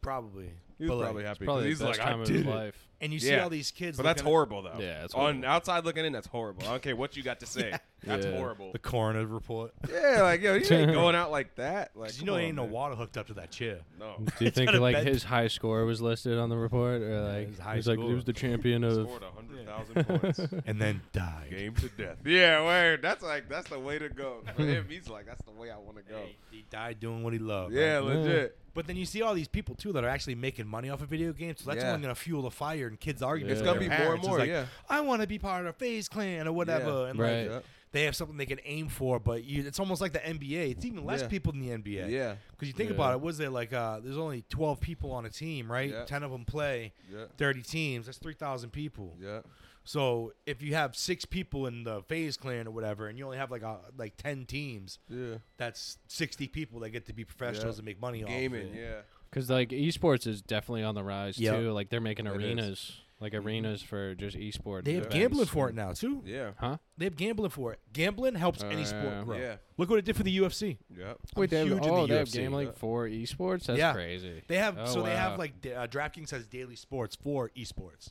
Probably. He was But, like, probably happy. 'cause probably he's the best like, I time of did his it. life. And you see Yeah. all these kids. But that's looking at- horrible though. Yeah, it's on horrible. outside looking in. That's horrible. I don't care what you got to say. That's Yeah. horrible. The coroner report. Yeah, like yo, you ain't going out like that. Like 'Cause you come know, there on, ain't no man. water hooked up to that chair. No. Do you think got a like bed- his high score was listed on the report, or like his high he's like he score. was the champion of? Scored hundred thousand points. And then died. Game to death. Yeah, word. That's like that's the way to go. For him, he's like that's the way I want to go. Hey, he died doing what he loved. Yeah, right? legit. But then you see all these people too that are actually making money off of video games. So that's Yeah. only gonna fuel the fire and kids arguing. It's Yeah. with gonna be more and more. like, yeah. I want to be part of a FaZe Clan or whatever. Yeah. And Right. like they have something they can aim for, but you, it's almost like the NBA. It's even less Yeah. people than the NBA. Yeah. Because you think Yeah. about it, was there like uh, there's only 12 people on a team, right? Yeah. 10 of them play, Yeah. 30 teams. That's 3,000 people. Yeah. So if you have six people in the FaZe Clan or whatever, and you only have like a, like 10 teams, Yeah. that's 60 people that get to be professionals Yeah. and make money off Gaming. it. Yeah. Because like esports is definitely on the rise Yep. too. Like they're making It is. arenas, like arenas for just esports. They have events. gambling for it now too. Yeah. Huh? They have gambling for it. Gambling helps any Uh, sport grow. Yeah. Look what it did for the UFC. Yeah. Wait, I'm they have, huge in oh, the they have UFC. gambling Yeah. for esports. That's Yeah. crazy. They have Oh, so they have like da- uh, DraftKings has daily sports for esports.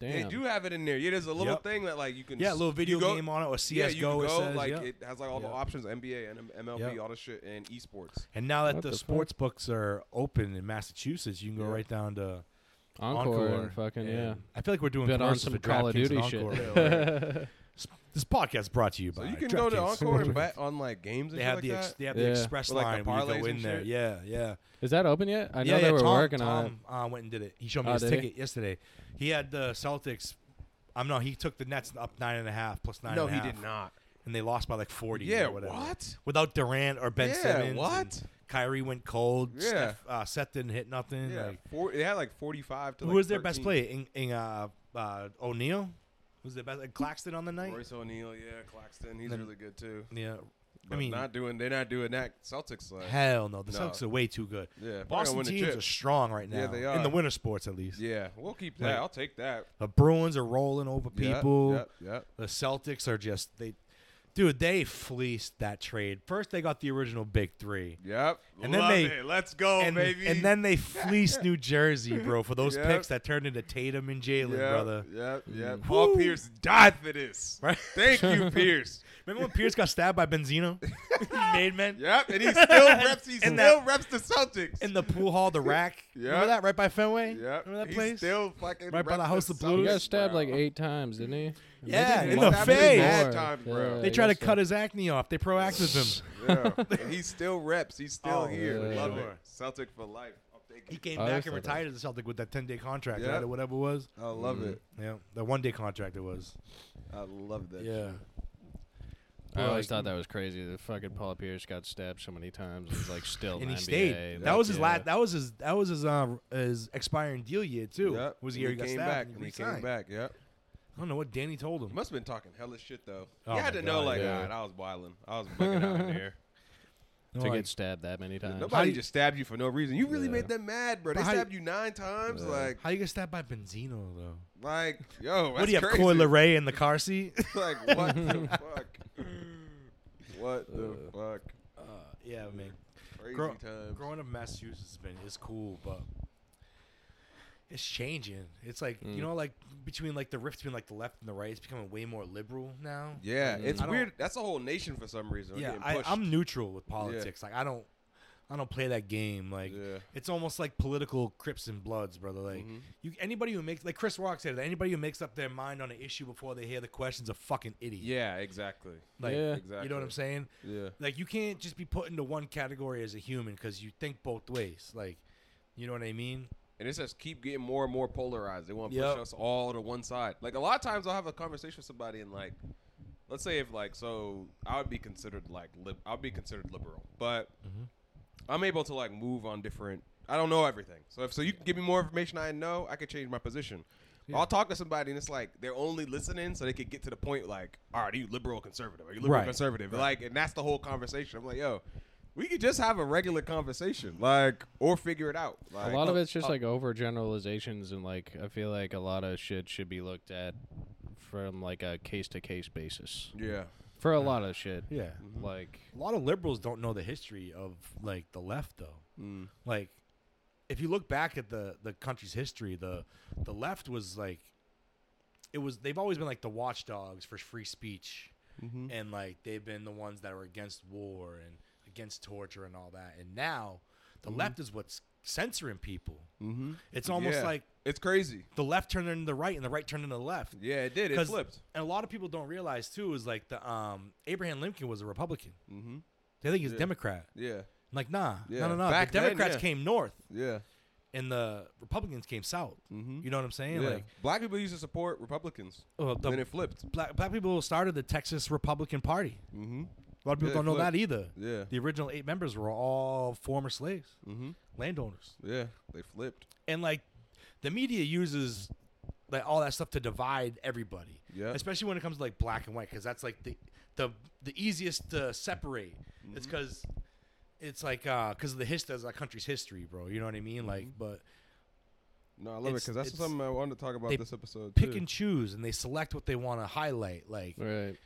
Damn. They do have it in there. Yeah, there's a little Yep. thing that like you can. Yeah, a little video go- game on it or Yeah, CS:GO. you can it go says, like yeah. it has like all Yeah. the options: NBA and MLB, Yeah. all the shit, and esports. and now that What the, the fuck? sports books are open in Massachusetts, you can go Yeah. right down to Encore, and fucking and yeah. I feel like we're doing Bet on some for Call of DraftKings Duty and shit. Encore. this podcast is brought to you So by you can go to DraftKings. Encore and bet on like games and They shit have like the ex- that. they have the Yeah. express With, like, line the where you parlays go in and there. shit? Yeah, yeah. Is that open yet? I know yeah, they yeah, were Tom, working on it. Tom, uh, went and did it. He showed me Oh, his did he? ticket yesterday. He had the Celtics. I'm no, he took the Nets up nine and a half plus nine. No, and a he half, did not. and they lost by like 40. Yeah, or whatever. what? Without Durant or Ben Yeah, Simmons. what? and Kyrie went cold. Yeah. Steph, uh, Seth didn't hit nothing. Yeah, Like, four, they had like 45 to. who like was their best 13. player? In, in uh, uh, O'Neale. Was the best? Claxton on the night. Royce O'Neale, yeah, Claxton, he's Then- really good too. Yeah. But mean- not doing. They're not doing that. Celtics like. Hell no. The No. Celtics are way too good. Yeah, probably Boston win the teams chip. are strong right now. Yeah, they In the winter sports, at least. Yeah, we'll keep that. Like- I'll take that. The Bruins are rolling over people. Yep, yep. The Celtics are just they, dude. They fleeced that trade. First, they got the original big three, Yep. And then Love they- it. Let's go, and, baby. and then they fleeced New Jersey, bro, for those Yep. picks that turned into Tatum and Jaylen, yep, brother. Yep, yep. Mm. Paul Woo. Pierce died for this. Right? Thank you, Pierce. Remember when Pierce got stabbed by Benzino? made man Yep, and he still reps. He And still that- reps the Celtics. in the pool hall, the rack. Yeah. Remember that right by Fenway? Yep. Remember that he place? Still fucking Right by the reps House of Blues? He got stabbed bro. like eight times, didn't he? Yeah, in the face. mad times, bro. Yeah, They I tried to guess cut so. his acne off. They proactive him. Yeah, and he still reps. He's still Oh, here. yeah. Love Sure. it. Celtic for life. I'll take He came I back and retired as a Celtic with that ten day contract, Yeah. right, or whatever it was. I love Mhm. it. Yeah, the one day contract it was. I love that. Yeah. I always Like- thought that was crazy. The fucking Paul Pierce got stabbed so many times. He's like still in and the he NBA. stayed. That Like, was his yeah. last. That was his. That was his. Uh, his expiring deal year too. Yep. Was the year he, got came stabbed back. and And he came back. Yep. I don't know what Danny told He him. must have been talking hella shit though. Oh you had my to know, like, yeah. alright, I was wilding. I was bugging out in there. No, to like, get stabbed that many times. Nobody you- just stabbed you for no reason. You really Yeah. made them mad, bro. They how stabbed you nine times. Yeah. Like, how you get stabbed by Benzino though? like, yo, what do you have, that's Coi. Leray in the car seat? like, what the fuck? What the Uh, fuck? uh, yeah, man. Crazy grow- times. Growing up in Massachusetts has been is cool, but it's changing. It's like you Mm. know, like between like the rift between like the left and the right, it's becoming way more liberal now. Yeah, Mm. it's weird. That's a whole nation for some reason. Yeah, I, I'm neutral with politics. Like I don't, I don't play that game. Like yeah. it's almost like political Crips and Bloods, brother. Like Mhm. you, anybody who makes like Chris Rock said, anybody who makes up their mind on an issue before they hear the question's a fucking idiot. Yeah, exactly. Like, Yeah. Exactly. you know what I'm saying? Yeah. Like you can't just be put into one category as a human because you think both ways. Like, you know what I mean? And it says keep getting more and more polarized. They want to Yep. push us all to one side. Like a lot of times, I'll have a conversation with somebody and like, let's say if like, so I would be considered like, lib- I'll be considered liberal, but Mhm. I'm able to like move on different. I don't know everything, so if so, you can give me more information I know, I could change my position. I'll talk to somebody and it's like they're only listening so they could get to the point like, all right, are you liberal or conservative? Are you liberal or Right. conservative? Like, and that's the whole conversation. I'm like, yo, we could just have a regular conversation, like, or figure it out. Like, a lot of oh, it's just oh. like overgeneralizations, and like I feel like a lot of shit should be looked at from like a case to case basis yeah. for a lot of shit. Yeah. Like A lot of liberals don't know the history of like the left though. Mm. Like if you look back at the the country's history, the the left was like it was they've always been like the watchdogs for free speech Mm-hmm. and like they've been the ones that were against war and against torture and all that. And now the Mhm. left is what's censoring people. Mm-hmm. It's almost Yeah. like It's crazy. the left turned into the right and the right turned into the left. Yeah, it did. It flipped. And a lot of people don't realize too is like the um Abraham Lincoln was a Republican. Mm-hmm. They think he's Yeah. a Democrat. Yeah. Like nah, Yeah. no, no, no. Back the then, Democrats yeah. came north, Yeah. and the Republicans came south. Mm-hmm. You know what I'm saying? yeah. Like, black people used to support Republicans. uh, then it flipped. black, black people started the Texas Republican Party. Mm-hmm. A lot of people Yeah, don't know that either. Yeah. The original eight members were all former slaves, Mm-hmm. landowners, Yeah. They flipped. and like the media uses like all that stuff to divide everybody, Yeah. especially when it comes to like black and white, because that's like the the the easiest to separate. It's Mhm. because it's like uh because of the history of our country's history, bro. You know what I mean? Like, Mhm. but No, I love it because that's something I wanted to talk about this episode. pick too. and choose, and they select what they want to highlight. Like, right.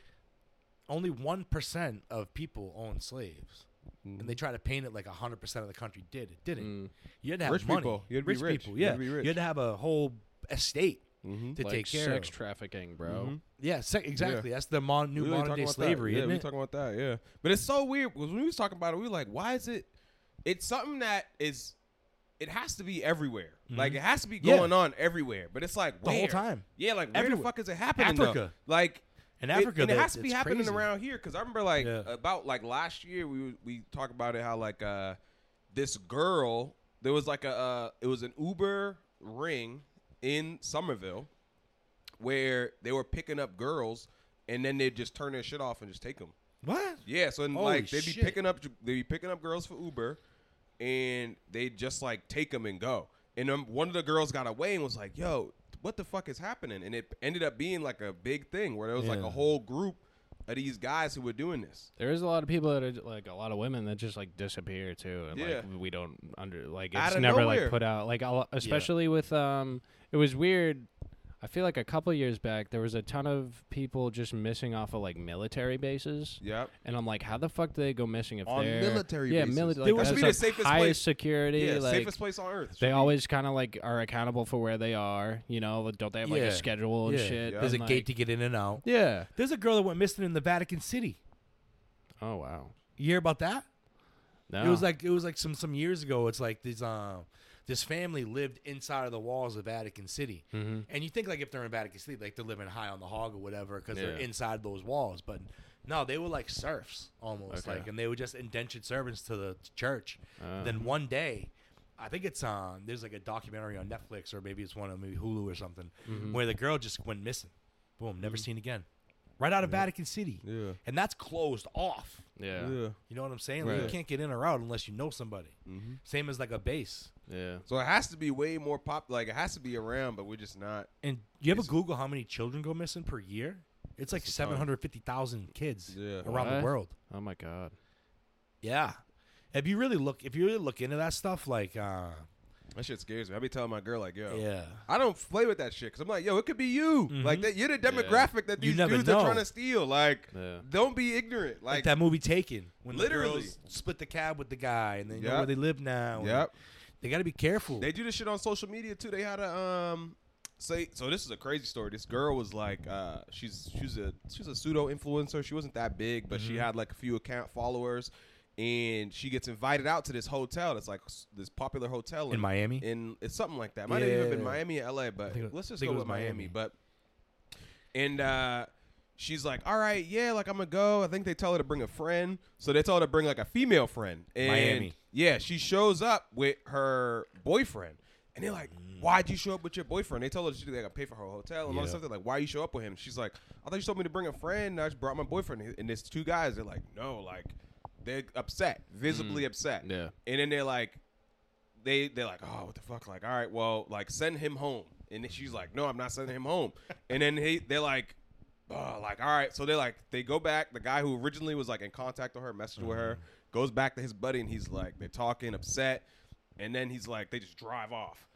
Only one percent of people own slaves, Mhm. and they try to paint it like hundred percent of the country did. It didn't. Mm. You had to have Rich money. people. You had to be rich, rich. people. You Yeah, had to be rich. you had to have a whole estate Mm-hmm. to like take care sex of. Sex trafficking, bro. Mhm. yeah, exactly. That's the mon- new We really modern day slavery. Yeah, isn't we it? talking about that. Yeah, but it's so weird because when we was talking about it, we were like, why is it? It's something that is. It has to be everywhere. Like Mhm. it has to be Yeah. going on everywhere. But it's like The whole time. Yeah, like where Everywhere. the fuck is it happening? though? Africa. Like In Africa, and it that- has to be it's happening crazy. around here because I remember like Yeah. about like last year we we talked about it how like uh this girl there was like a uh, it was an Uber ring in Somerville where they were picking up girls and then they'd just turn their shit off and just take them. What? Yeah, so and, Holy like they'd be shit. picking up they'd be picking up girls for Uber, and they just like take them and go. And um, one of the girls got away and was like, "Yo, what the fuck is happening? And it ended up being like a big thing where there was like a whole group of these guys who were doing this. There is a lot of people that are like a lot of women that just like disappear too, and Yeah. like we don't under like it's never nowhere. like put out like a lo- especially with um it was weird. I feel like a couple years back there was a ton of people just missing off of like military bases, Yep. and I'm like, how the fuck do they go missing if On they're military yeah, bases. military? They Like, must that's be the like safest highest place- security. Yeah, like safest place on earth. they be. always kind of like are accountable for where they are. You know, don't they have like Yeah. a schedule and Yeah. shit? Yeah. There's a and, gate like- to get in and out. Yeah. There's a girl that went missing in the Vatican City. Oh wow. You hear about that? No. It was like it was like some some years ago. It's like this uh, this family lived inside of the walls of Vatican City, hmm and you think like if they're in Vatican City, like they're living high on the hog or whatever, because they're inside those walls. But no, they were like serfs almost, Okay. like, and they were just indentured servants to the church. Uh, Then one day, I think it's on. There's like a documentary on Netflix or maybe it's one on maybe Hulu or something, mhm. where the girl just went missing. Boom, never seen again. Right out of Vatican City, Yeah. and that's closed off. yeah. Yeah. You know what I'm saying? Like, you can't get in or out unless you know somebody. hmm Same as like a base. Yeah. So it has to be way more pop. Like it has to be around, but we're just not. And you ever It's- Google how many children go missing per year? It's like It's a ton. 750,000 kids Yeah. around What? the world. Oh my god. Yeah. If you really look, if you really look into that stuff, like, uh, That shit scares me. I be telling my girl like, yo, yeah, I don't play with that shit because I'm like, yo, it could be you. Mhm. Like that, you're the demographic that You these never dudes know. are trying to steal. Like, Yeah. don't be ignorant. like, Like, that movie Taken, when Literally. the girls split the cab with the guy, and they know Yep. where they live now. and yep. They got to be careful. They do this shit on social media too. They had a um say so this is a crazy story. This girl was like uh she's she's a she's a pseudo influencer. She wasn't that big, but Mm-hmm. she had like a few account followers and she gets invited out to this hotel that's like this popular hotel in Miami. in it's something like that. Might have even been Yeah. Miami or LA, but let's just go with Miami. Miami. But and uh she's like, All right, yeah, like I'm gonna go. I think they tell her to bring a friend. So they tell her to bring like a female friend. And Miami. Yeah, she shows up with her boyfriend. And they're like, Why'd you show up with your boyfriend? They told her she they gotta pay for her hotel and all Yeah. stuff. They're like, Why you show up with him? She's like, I thought you told me to bring a friend. I just brought my boyfriend. And there's two guys. They're like, No, like they're upset, visibly mm. upset. Yeah. And then they're like, they they're like, oh, what the fuck? Like, all right, well, like send him home. And then she's like, no, I'm not sending him home. and then he they're like, oh, like, all right. So they're like, they go back. The guy who originally was like in contact with her, messaged with her, mm-hmm. Goes back to his buddy, and he's like, they're talking, upset. And then he's like, they just drive off.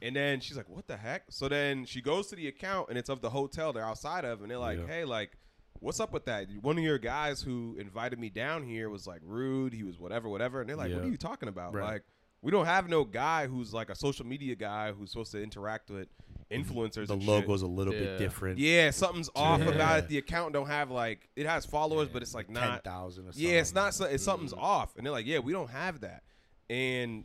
And then she's like, what the heck? So then she goes to the account, and it's of the hotel they're outside of, and they're like, Yeah. hey, like. What's up with that? One of your guys who invited me down here was like rude. He was whatever, whatever. And they're like, "What are you talking about? Right. Like, we don't have no guy who's like a social media guy who's supposed to interact with influencers. the and shit. logo's a little Yeah. bit different. Yeah, something's off Yeah. about it. The account don't have like it has followers, but it's like ten not. thousand or something. Yeah, it's not. It's something's off, and they're like, "Yeah, we don't have that." And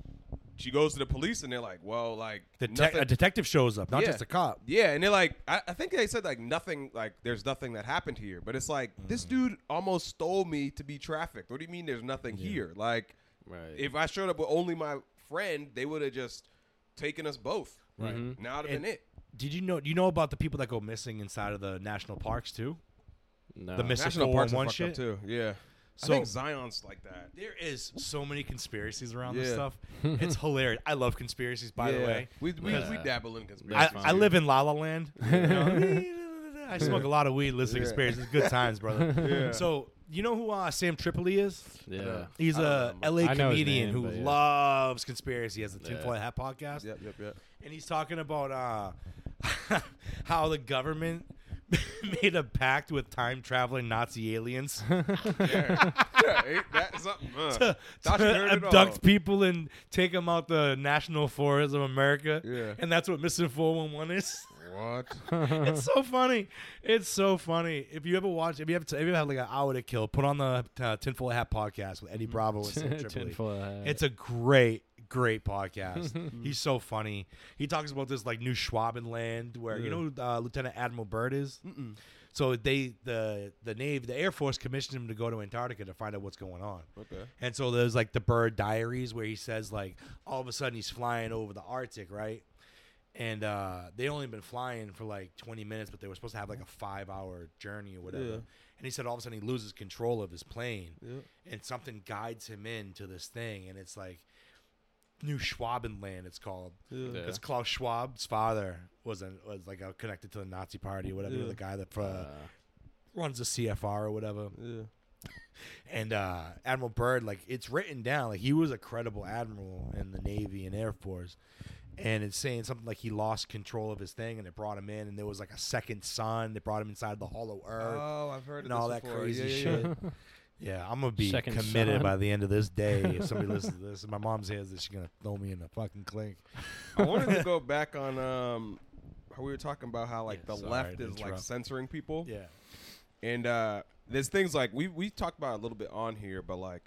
she goes to the police, and they're like, "Well, like The te- nothing- a detective shows up, not Yeah. just a cop. yeah, and they're like, I, I think they said like nothing, like there's nothing that happened here, but it's like Mm. this dude almost stole me to be trafficked. What do you mean there's nothing here? Like, Right. if I showed up with only my friend, they would have just taken us both. Right. Now would have And- been it. Did you know? Do you know about the people that go missing inside of the national parks too? no. the Missing National parks are 411 up shit? too. Yeah. I So- think Zion's like that. There is so many conspiracies around this stuff. it's hilarious. I love conspiracies, by the way. we we, Yeah. we dabble in I, I live in La La Land. you know? I smoke a lot of weed, listen to Yeah. conspiracies. Good times, brother. Yeah. So you know who uh, Sam Tripoli is? yeah. He's a. LA I know his comedian name, who but yeah. loves conspiracy. He has the Yeah. Tinfoil Hat podcast, Yep, yep, yep. and he's talking about uh, how the government made a pact with time traveling Nazi aliens Yeah, yeah ain't that something? Uh, to, thought you to heard it abduct people and take them out the national forests of America. Yeah. And that's what Missing 411 is. What? it's so funny. It's so funny. If you ever watch, if you have, if you have like an hour to kill, put on the uh, Tinfoil Hat podcast with Eddie Bravo and Sam Tripoli. Tinfoil hat. It's a great, great podcast. He's so funny. He talks about this like new Schwabenland where you know uh, Lieutenant Admiral Byrd is. So they the the Navy the Air Force commissioned him to go to Antarctica to find out what's going on. Okay. And so there's like the Byrd Diaries where he says like all of a sudden he's flying over the Arctic, right? And uh, they only been flying for like 20 minutes, but they were supposed to have like a five hour journey or whatever. Yeah. And he said all of a sudden he loses control of his plane, Yeah. and something guides him into this thing, and it's like New Schwabenland. It's called. Yeah. Because Klaus Schwab's father was a, was like a, connected to the Nazi Party or whatever. Yeah. The guy that uh, Uh, runs the CFR or whatever. Yeah. And uh, Admiral Byrd, like it's written down, like he was a credible admiral in the Navy and Air Force. And it's saying something like he lost control of his thing, and it brought him in, and there was like a second sun. that brought him inside the Hollow Earth Oh, I've heard of and all this that before. crazy Yeah, yeah, shit. yeah. Yeah, I'm gonna be Second committed son. by the end of this day. If somebody listens to this, if my mom's hears this, she's gonna throw me in the fucking clink. I wanted to go back on um how we were talking about how like Yeah, the sorry left to is like interrupt. censoring people. Yeah, And uh there's things like we we talked about it a little bit on here, but like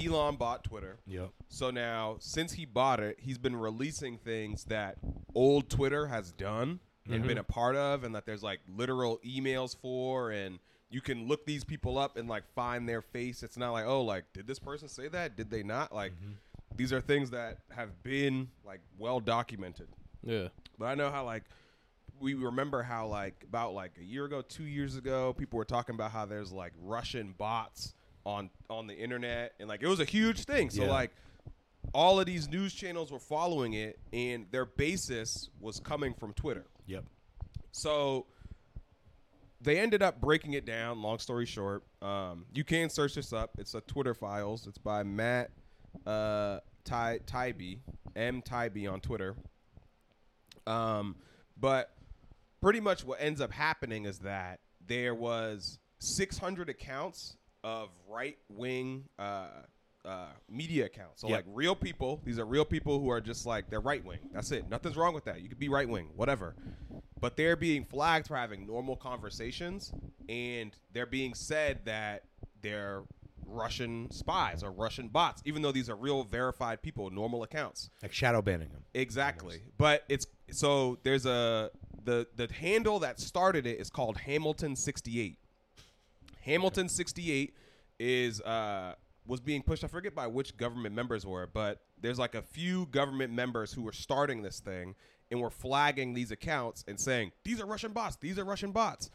Elon bought Twitter. yep, So now, since he bought it, he's been releasing things that old Twitter has done and Mm-hmm. been a part of, and that there's like literal emails for, and you can look these people up and like find their face. It's not like, oh, like did this person say that? Did they not? Like Mm-hmm. these are things that have been like well documented. yeah. But I know how like we remember how like about like a year ago, two years ago, people were talking about how there's like Russian bots on on the internet, and like it was a huge thing. So Yeah. like all of these news channels were following it, and their basis was coming from Twitter. yep. So they ended up breaking it down. Long story short, um, you can search this up. It's a Twitter files. It's by Matt uh, Ty Taibbi, M Taibbi on Twitter. Um, but pretty much what ends up happening is that there was 600 accounts of right wing uh, uh, media accounts. So Yep. like real people. These are real people who are just like they're right wing. That's it. Nothing's wrong with that. You could be right wing, whatever. But they're being flagged for having normal conversations, and they're being said that they're Russian spies or Russian bots, even though these are real verified people, normal accounts. Like shadow banning them. Exactly. But it's so there's a the the handle that started it is called Hamilton 68. Hamilton 68 is uh was being pushed I forget by which government members were, but there's like a few government members who were starting this thing and were flagging these accounts and saying these are Russian bots, these are Russian bots.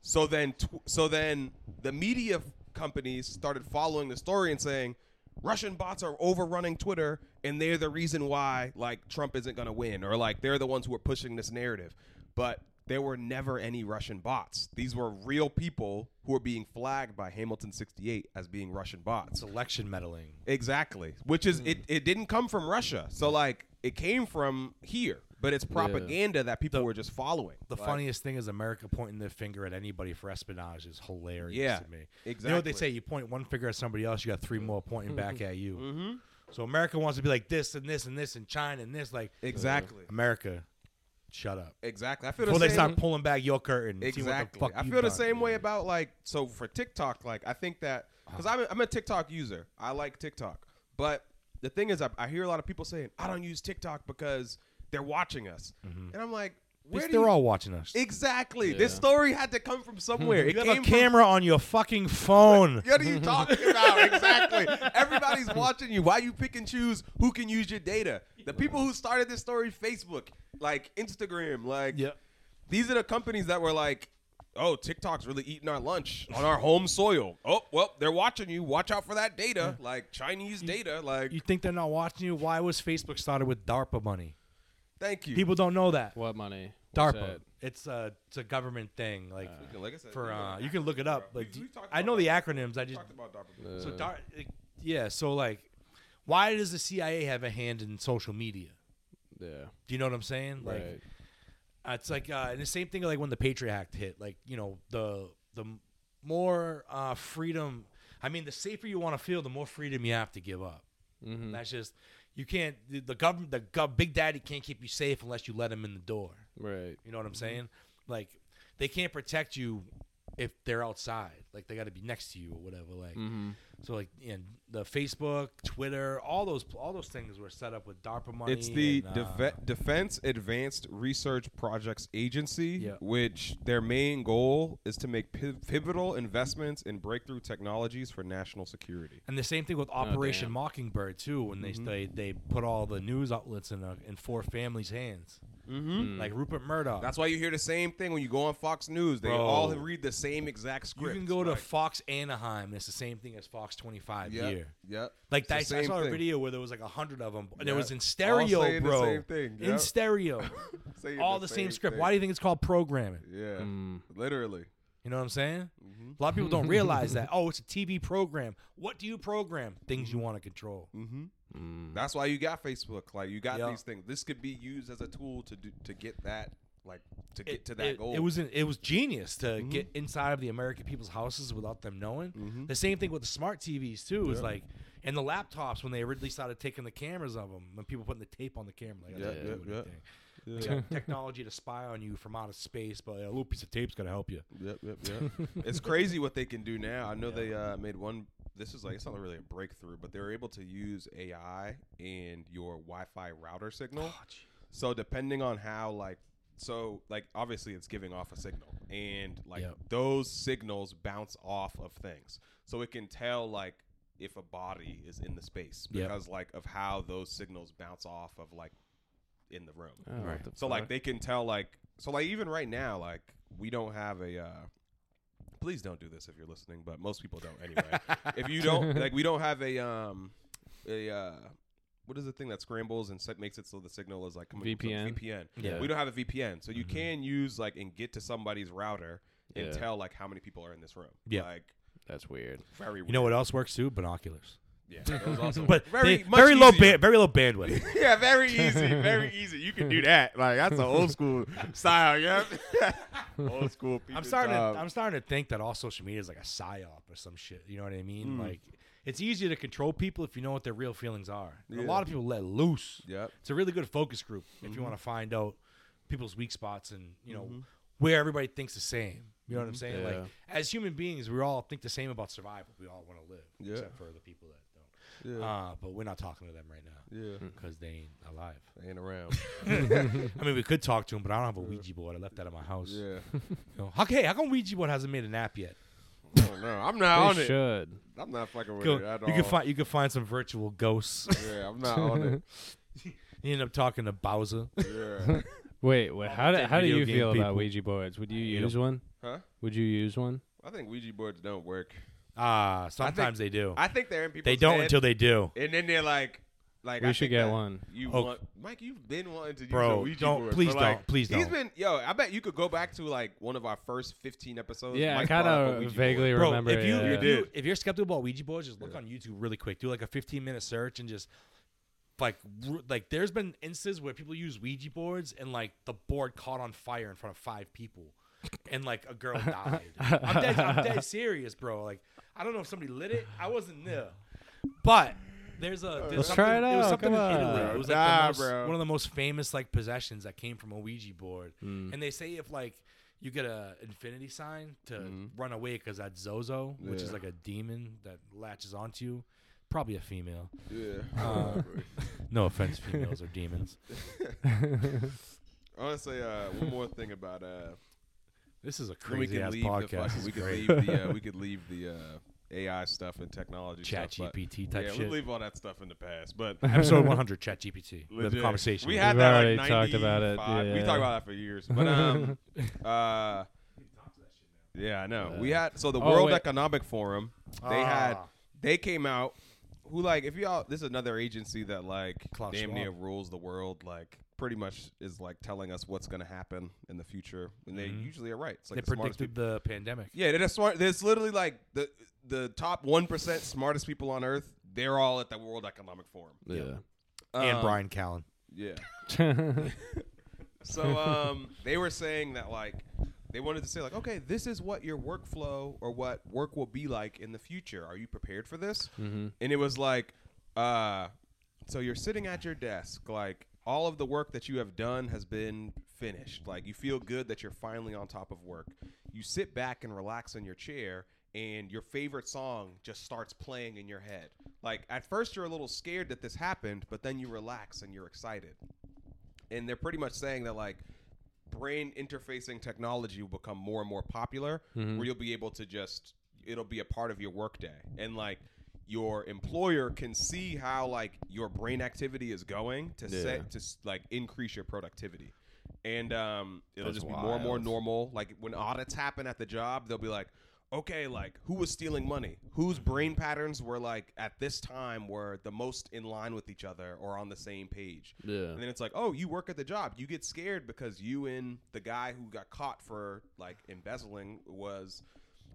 So then tw- so then the media f- companies started following the story and saying Russian bots are overrunning Twitter and they're the reason why like Trump isn't going to win or like they're the ones who are pushing this narrative. But there were never any Russian bots. These were real people who were being flagged by Hamilton 68 as being Russian bots. It's election meddling. Exactly. Which is it it didn't come from Russia. So like it came from here, but it's propaganda that people The- were just following. The Like, funniest thing is America pointing their finger at anybody for espionage is hilarious Yeah, to me. Exactly. You know what they say? You point one finger at somebody else, you got three more pointing back at you. Mm-hmm. So America wants to be like this and this and this and China and this. Like Exactly. America, shut up. Exactly. I feel Before the they same. start pulling back your curtain. Exactly. I feel the same way about like so for TikTok. Like I think that because I'm a, I'm a TikTok user. I like TikTok, but the thing is, I, I hear a lot of people saying I don't use TikTok because they're watching us, mm-hmm. and I'm like, where they're you- all watching us. Yeah. exactly? This story had to come from somewhere. It You have came a from- camera on your fucking phone. What are you talking about? exactly. Everybody's watching you. Why you pick and choose who can use your data? The people who started this story, Facebook, like Instagram, like Yep. these are the companies that were like, oh, TikTok's really eating our lunch on our home soil. Oh, well, they're watching you. Watch out for that data, like Chinese data. Like, You think they're not watching you? Why was Facebook started with DARPA money? Thank you. People don't know that. What money? What's DARPA. that? It's a it's a government thing. Like like I said, for we uh, know- you can look it up. we- Like we talked I about know the DARPA. acronyms. I We just talked about DARPA. so dar- yeah. So like, why does the CIA have a hand in social media? Yeah. Do you know what I'm saying? Like, Right. uh, it's like uh, and the same thing like when the Patriot Act hit. Like you know the the m- more uh, freedom. I mean, the safer you want to feel, the more freedom you have to give up. Mm-hmm. That's just you can't. The, the government, the gov, big daddy can't keep you safe unless you let him in the door. Right. You know what I'm mm-hmm. saying? Like they can't protect you if they're outside. Like they got to be next to you or whatever. Like Mm-hmm. so, like and the Facebook, Twitter, all those all those things were set up with DARPA money. It's the and, uh, Def- Defense Advanced Research Projects Agency, Yeah. which their main goal is to make pi- pivotal investments in breakthrough technologies for national security. and the same thing with Operation damn. Mockingbird too. When they they they put all the news outlets in a, in four families' hands. Mm-hmm. like Rupert Murdoch. That's why you hear the same thing when you go on Fox News. They Bro. all read the same exact script. you can go to Fox Anaheim. and It's the same thing as Fox 25 yep, here. Yep. Like that, I same saw a video where there was like a hundred of them, and it was in All stereo, the bro. same thing, In stereo, all the, same, script. thing. Why do you think it's called programming? Yeah, Mm. literally. You know what I'm saying? Mm-hmm. A lot of people don't realize that. Oh, it's a TV program. What do you program? Things you want to control. Mm-hmm. Mm. That's why you got Facebook. Like you got Yeah. these things. This could be used as a tool to do to get that like to get It, to that it- goal. it was it was genius to Mhm. get inside of the American people's houses without them knowing. Mhm. The same thing with the smart TVs too. Is like and the laptops when they originally started taking the cameras of them, when people putting the tape on the camera, like, Yeah, yeah, yeah. Anything. Yeah. They got technology to spy on you from outer space, but a little piece of tape's gonna help you. Yep, yep, yep. it's crazy what they can do now. I know they uh, made one. This is like it's not really a breakthrough, but they were able to use AI in your Wi-Fi router signal. Oh, So depending on how like so like obviously it's giving off a signal and like Yep. those signals bounce off of things. So it can tell like if a body is in the space Yep. because like of how those signals bounce off of like in the room. Oh, what the So like they can tell like so like even right now like we don't have a uh please don't do this if you're listening, but most people don't anyway. if you don't like we don't have a um a uh what is the thing that scrambles and set, makes it so the signal is like coming from some VPN? VPN. Yeah. We don't have a VPN. So you Mhm. can use like and get to somebody's router and Yeah. tell like how many people are in this room. Yeah. Like That's weird. very weird. You know what else works too? Binoculars. Yeah. That was also But very they- very low ba- very low bandwidth. yeah, very easy, very easy. You can do that. Like that's an old school style, yeah. old school. I'm starting. To, I'm starting to think that all social media is like a psyop or some shit. You know what I mean? Mm. Like it's easier to control people if you know what their real feelings are. And A lot of people let loose. Yep. It's a really good focus group if you Mhm. want to find out people's weak spots and you know Mhm. where everybody thinks the same. You know what I'm Mhm. saying? Yeah. Like as human beings, we all think the same about survival. We all want to live, Yeah. except for the people that. Yeah. Uh, but we're not talking to them right now yeah. because they ain't alive. They ain't around. I mean, we could talk to them, but I don't have a Ouija board. I left that at my house. yeah. You know, how, hey, how come Ouija board hasn't made an app yet? I don't. I'm not on They it. should. I'm not fucking with Go- it at you all. can find you can find some virtual ghosts. Yeah, I'm not on it. you end up talking to Bowser. Yeah. Wait, wait. How do how do you game feel about. Ouija boards? Would you hate use one? Huh? Would you use one? I think Ouija boards don't work. Ah, sometimes they do. I think they're in people's They don't head, until they do. and then they're like, like We I should think get that one. You Oh. want Mike? You've been wanting to use Bro, a Ouija don't- board. please but, like, don't, please He's don't. He's been yo. I bet you could go back to like one of our first 15 episodes. Yeah, I Mike kind brought up a of Ouija vaguely board. Bro, remember. if you, yeah. if, You you did. if you're skeptical about Ouija boards, just look Yeah. on YouTube really quick. Do like a 15 minute search and just like r- like there's been instances where people use Ouija boards and like the board caught on fire in front of five people, and like a girl died. I'm dead, I'm dead serious, bro. Like I don't know if somebody lit it. I wasn't there, but. There's a there's Let's try it was out, something come in Italy. on. It was like Nah, most, bro. one of the most famous like possessions that came from a Ouija board. Mm. And they say if like you get a infinity sign to Mhm. run away because that's Zozo, which is Yeah. like a demon that latches onto you. Probably a female. Yeah. Uh, no offense, females are demons. I want to say uh, one more thing about uh, This is a crazy could ass leave the podcast. fucking, we could leave the uh, we could leave the uh, AI stuff and technology Chat stuff. GPT type yeah, shit. we leave all that stuff in the past. But Episode 100, Chat GPT. Have conversation. We had We've that already like taled about it, 95. We yeah. talked about that for years. But um, uh, yeah, I know. We had so the Oh, World wait. Economic Forum. They had Ah. they came out. Who like if y'all this is another agency that like Klaus damn Schwab. near rules the world like pretty much is like telling us what's gonna happen in the future and they Mhm. usually are right. It's like they the smartest predicted people- the pandemic. Yeah, they're the smart. There's literally like the the top one percent smartest people on earth. They're all at the World Economic Forum. Yeah. and Um, Brian Callen. Yeah. So um, they were saying that like they wanted to say like, okay, this is what your workflow or what work will be like in the future. Are you prepared for this? hmm And it was like, uh, so you're sitting at your desk, like all of the work that you have done has been finished. Like you feel good that you're finally on top of work. You sit back and relax in your chair. And your favorite song just starts playing in your head. Like at first you're a little scared that this happened, but then you relax and you're excited and they're pretty much saying that like brain interfacing technology will become more and more popular Mhm. where you'll be able to just it'll be a part of your workday and like your employer can see how like your brain activity is going to Yeah. set to like increase your productivity and um, it'll That's just be more and more normal. Like when audits happen at the job, they'll be like, okay, like who was stealing money? Whose brain patterns were like at this time were the most in line with each other or on the same page? Yeah. And then it's like, oh, you work at the job. You get scared because you and the guy who got caught for like embezzling was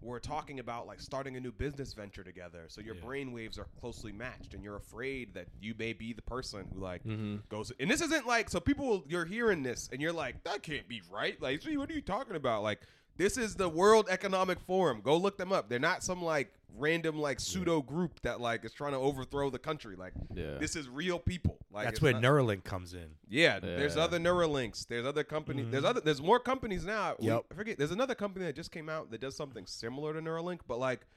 were talking about like starting a new business venture together. So your Yeah. brain waves are closely matched, and you're afraid that you may be the person who like Mm-hmm. goes. And this isn't like so people. You're hearing this, and you're like, that can't be right. Like, what are you talking about? Like. This is the World Economic Forum. Go look them up. They're not some like random like pseudo group that like is trying to overthrow the country. Like Yeah. this is real people. Like That's it's where not- Neuralink comes in. yeah, there's Yeah. other Neuralinks. There's other companies. There's mm-hmm. other. There's more companies now. We- Yep. I forget. There's another company that just came out that does something similar to Neuralink, but like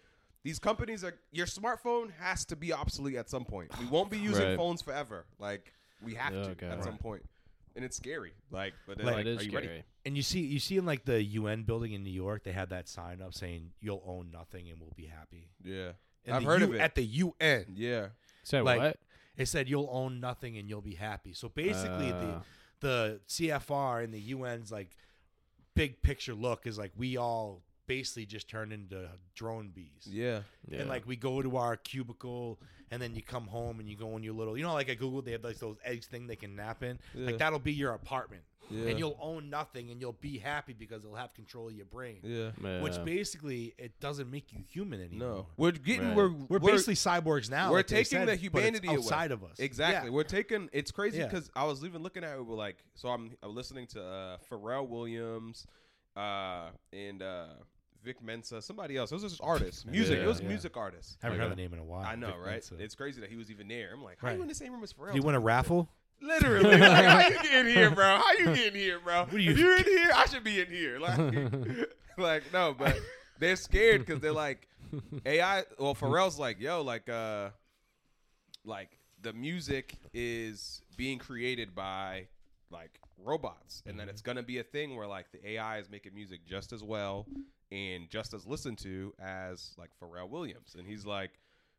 these companies are. Your smartphone has to be obsolete at some point. We won't be using Right. phones forever. Like we have Oh, to God. at some point, and it's scary. Like, but Like, like, it is are you scary. ready? And you see, you see in like the UN building in New York, they had that sign up saying "You'll own nothing and we'll be happy." Yeah, And I've heard U- of it. at the UN. yeah, Said like, what? It said you'll own nothing and you'll be happy. So basically, Uh. the the CFR and the UN's like big picture look is like we all basically just turned into drone bees. yeah, Yeah. And like we go to our cubicle, and then you come home and you go in your little, you know, like at Google they have like those eggs thing they can nap in. Yeah. Like that'll be your apartment, yeah, and you'll own nothing, and you'll be happy because it'll have control of your brain. yeah. Which basically it doesn't make you human anymore. No, we're getting Right. we're We're, basically cyborgs now. we're like taking said, the but it's humanity away. outside of us. Exactly. Yeah. We're taking. It's crazy Yeah. because I was even looking at it. We're like, so I'm, I'm listening to uh, Pharrell Williams, uh, and uh, Vic Mensa, somebody else. It was just artists, music. Yeah, it was yeah. music artists. I haven't Okay. heard the name in a while. I know, Vic right? Mensa. It's crazy that he was even there. I'm like, how Right. you in the same room as Pharrell? Did you win a raffle? Literally, like, how you getting here, bro? How you getting here, bro? do you- if you're in here, I should be in here. Like, like no, but they're scared because they're like AI. Well, Pharrell's like, yo, like, uh, like the music is being created by like robots, and then Mm-hmm. it's gonna be a thing where like the AI is making music just as well and just as listened to as like Pharrell Williams, and he's like.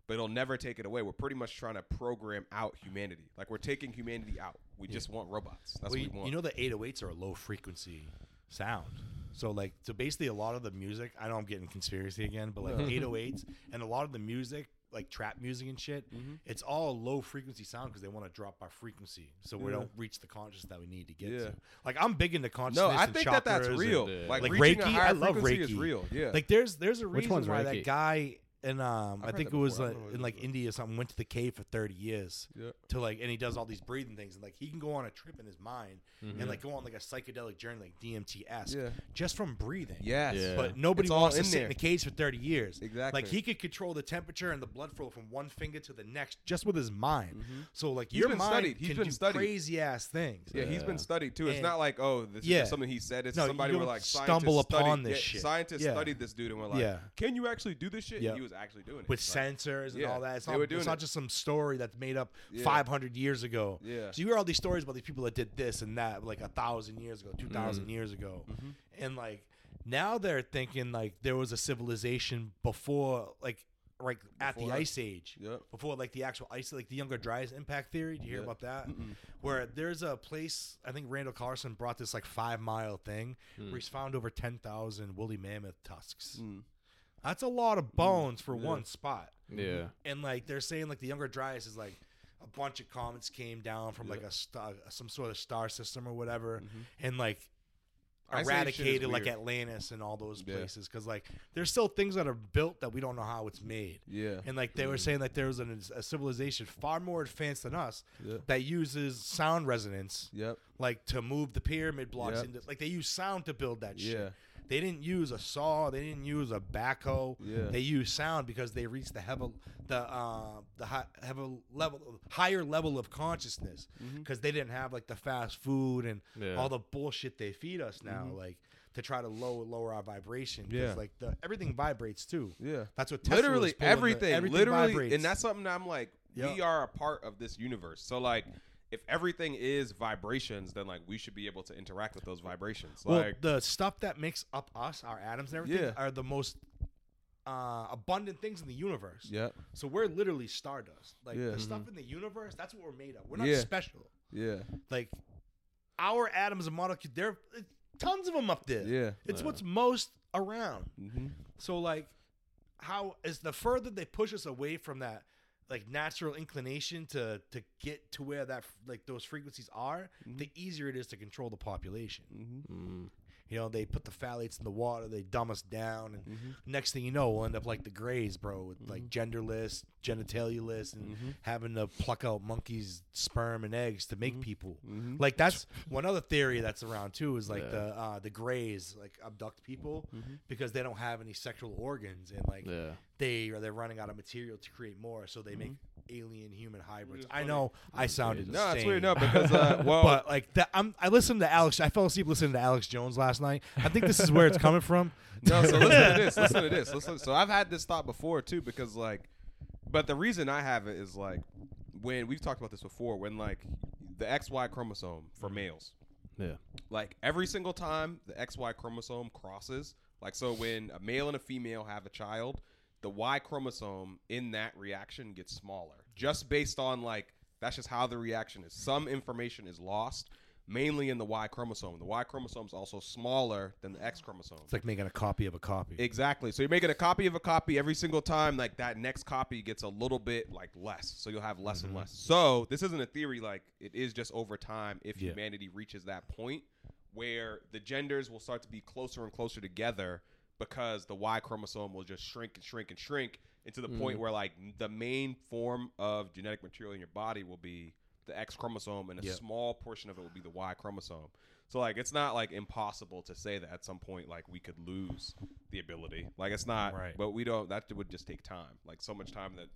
But it'll never take it away. We're pretty much trying to program out humanity. Like we're taking humanity out. We just want robots. That's Well, what we want. you know the 808s are a low frequency sound. So like so basically a lot of the music, I know I'm getting conspiracy again, but like 808s and a lot of the music, like trap music and shit, Mhm. it's all low frequency sound because they want to drop our frequency so we Yeah. don't reach the consciousness that we need to get Yeah. to. Like I'm big into consciousness. no, I and think that that's real. and- like, Like Reiki, a I love frequency is Reiki. real. Yeah. Like there's there's a reason one's why Reiki? that guy in um I've I heard think that it was before. I like don't know what in it like is. India or something went to the cave for 30 years yeah. to like and he does all these breathing things and like he can go on a trip in his mind and like go on like a psychedelic journey like DMT-esque Yeah. just from breathing. Yes. Yeah. But nobody It's all wants to in sit there. in a cage for 30 years. Exactly. Like he could control the temperature and the blood flow from one finger to the next just with his mind. So like He's your been mind studied. He's can been do studied. crazy ass things. Yeah, he's been studied too. It's And- not like oh, this is Yeah. just something he said. It's No, somebody you were don't like stumble scientists upon studied, this yeah, shit. Scientists Yeah. studied this dude and were like, Yeah. "Can you actually do this shit?" Yeah. And he was actually doing it with Like, sensors and yeah, all that. It's not, it's not just some story that's made up Yeah. 500 years ago. Yeah. So you hear all these stories about these people that did this and that like a thousand years ago, 2,000 years ago. Mm-hmm. And like now they're thinking like there was a civilization before like like at the Before ice age. Yep. Before like the actual ice like the younger dryas impact theory. Do you hear Yeah. about that? Mm-mm. Where there's a place I think Randall Carlson brought this like 5 mile thing where he's found over 10,000 woolly mammoth tusks. Mm. That's a lot of bones for Yeah. one spot Yeah. and like they're saying like the younger dryas is like a bunch of comets came down from like a star some sort of star system or whatever Mhm. and like Ice Age eradicated like atlantis and all those Yeah. places because like there's still things that are built that we don't know how it's made Yeah. and like they were saying that there was an, a civilization far more advanced than us Yeah. that uses sound resonance Yep. like to move the pyramid blocks Yep. into like they use sound to build that shit Yeah. They didn't use a saw they didn't use a backhoe Yeah. they use sound because they reached the heavy the uh the high, heavy level higher level of consciousness Mm-hmm. because they didn't have like the fast food and Yeah. all the bullshit they feed us now like to try to lower lower our vibration Mm-hmm. Yeah. like the everything vibrates too Yeah. that's what Tesla literally pulling the- everything, everything literally vibrates. and that's something i'm like we are a part of this universe so like if everything is vibrations then like we should be able to interact with those vibrations well like the stuff that makes up us our atoms and everything Yeah. are the most uh, abundant things in the universe yeah So we're literally stardust. Like Yeah. the stuff in the universe, that's what we're made of. We're not Yeah. special. yeah Like our atoms and molecules. There are tons of them up there. Yeah. it's what's most around. Mm-hmm. So like, how is the further they push us away from that like natural inclination to to get to where that like those frequencies are, the easier it is to control the population. Mm. You know, they put the phthalates in the water, they dumb us down, and mm-hmm. next thing you know, we'll end up like the Greys, bro, with like mm-hmm. genderless, genitalialess, and mm-hmm. having to pluck out monkeys' sperm and eggs to make people. Like that's one other theory that's around too is like Yeah. the uh, the Greys like abduct people because they don't have any sexual organs and like Yeah. they are they're running out of material to create more, so they make alien human hybrids. I know I sounded No, it's insane. weird. No, because uh, well, But like that, I'm. I listened to Alex. I fell asleep listening to Alex Jones last night. I think this is where it's coming from. no. So listen to this. Listen to this. Listen. So I've had this thought before too, because like, but the reason I have it is like when we've talked about this before, when like the XY chromosome for males, Yeah. like every single time the XY chromosome crosses, like so when a male and a female have a child, the Y chromosome in that reaction gets smaller. Just based on like that's just how the reaction is. Some information is lost, mainly in the Y chromosome. The Y chromosome is also smaller than the X chromosome. It's like making a copy of a copy. Exactly. So you're making a copy of a copy every single time. Like that next copy gets a little bit like less. So you'll have less Mm-hmm. and less. So this isn't a theory. Like it is just over time. If Yeah. humanity reaches that point where the genders will start to be closer and closer together because the Y chromosome will just shrink and shrink and shrink into the point Mm-hmm. where like the main form of genetic material in your body will be the X chromosome and a Yeah. small portion of it will be the Y chromosome. So like it's not like impossible to say that at some point like we could lose the ability. Like it's not Right. but we don't that would just take time. Like so much time that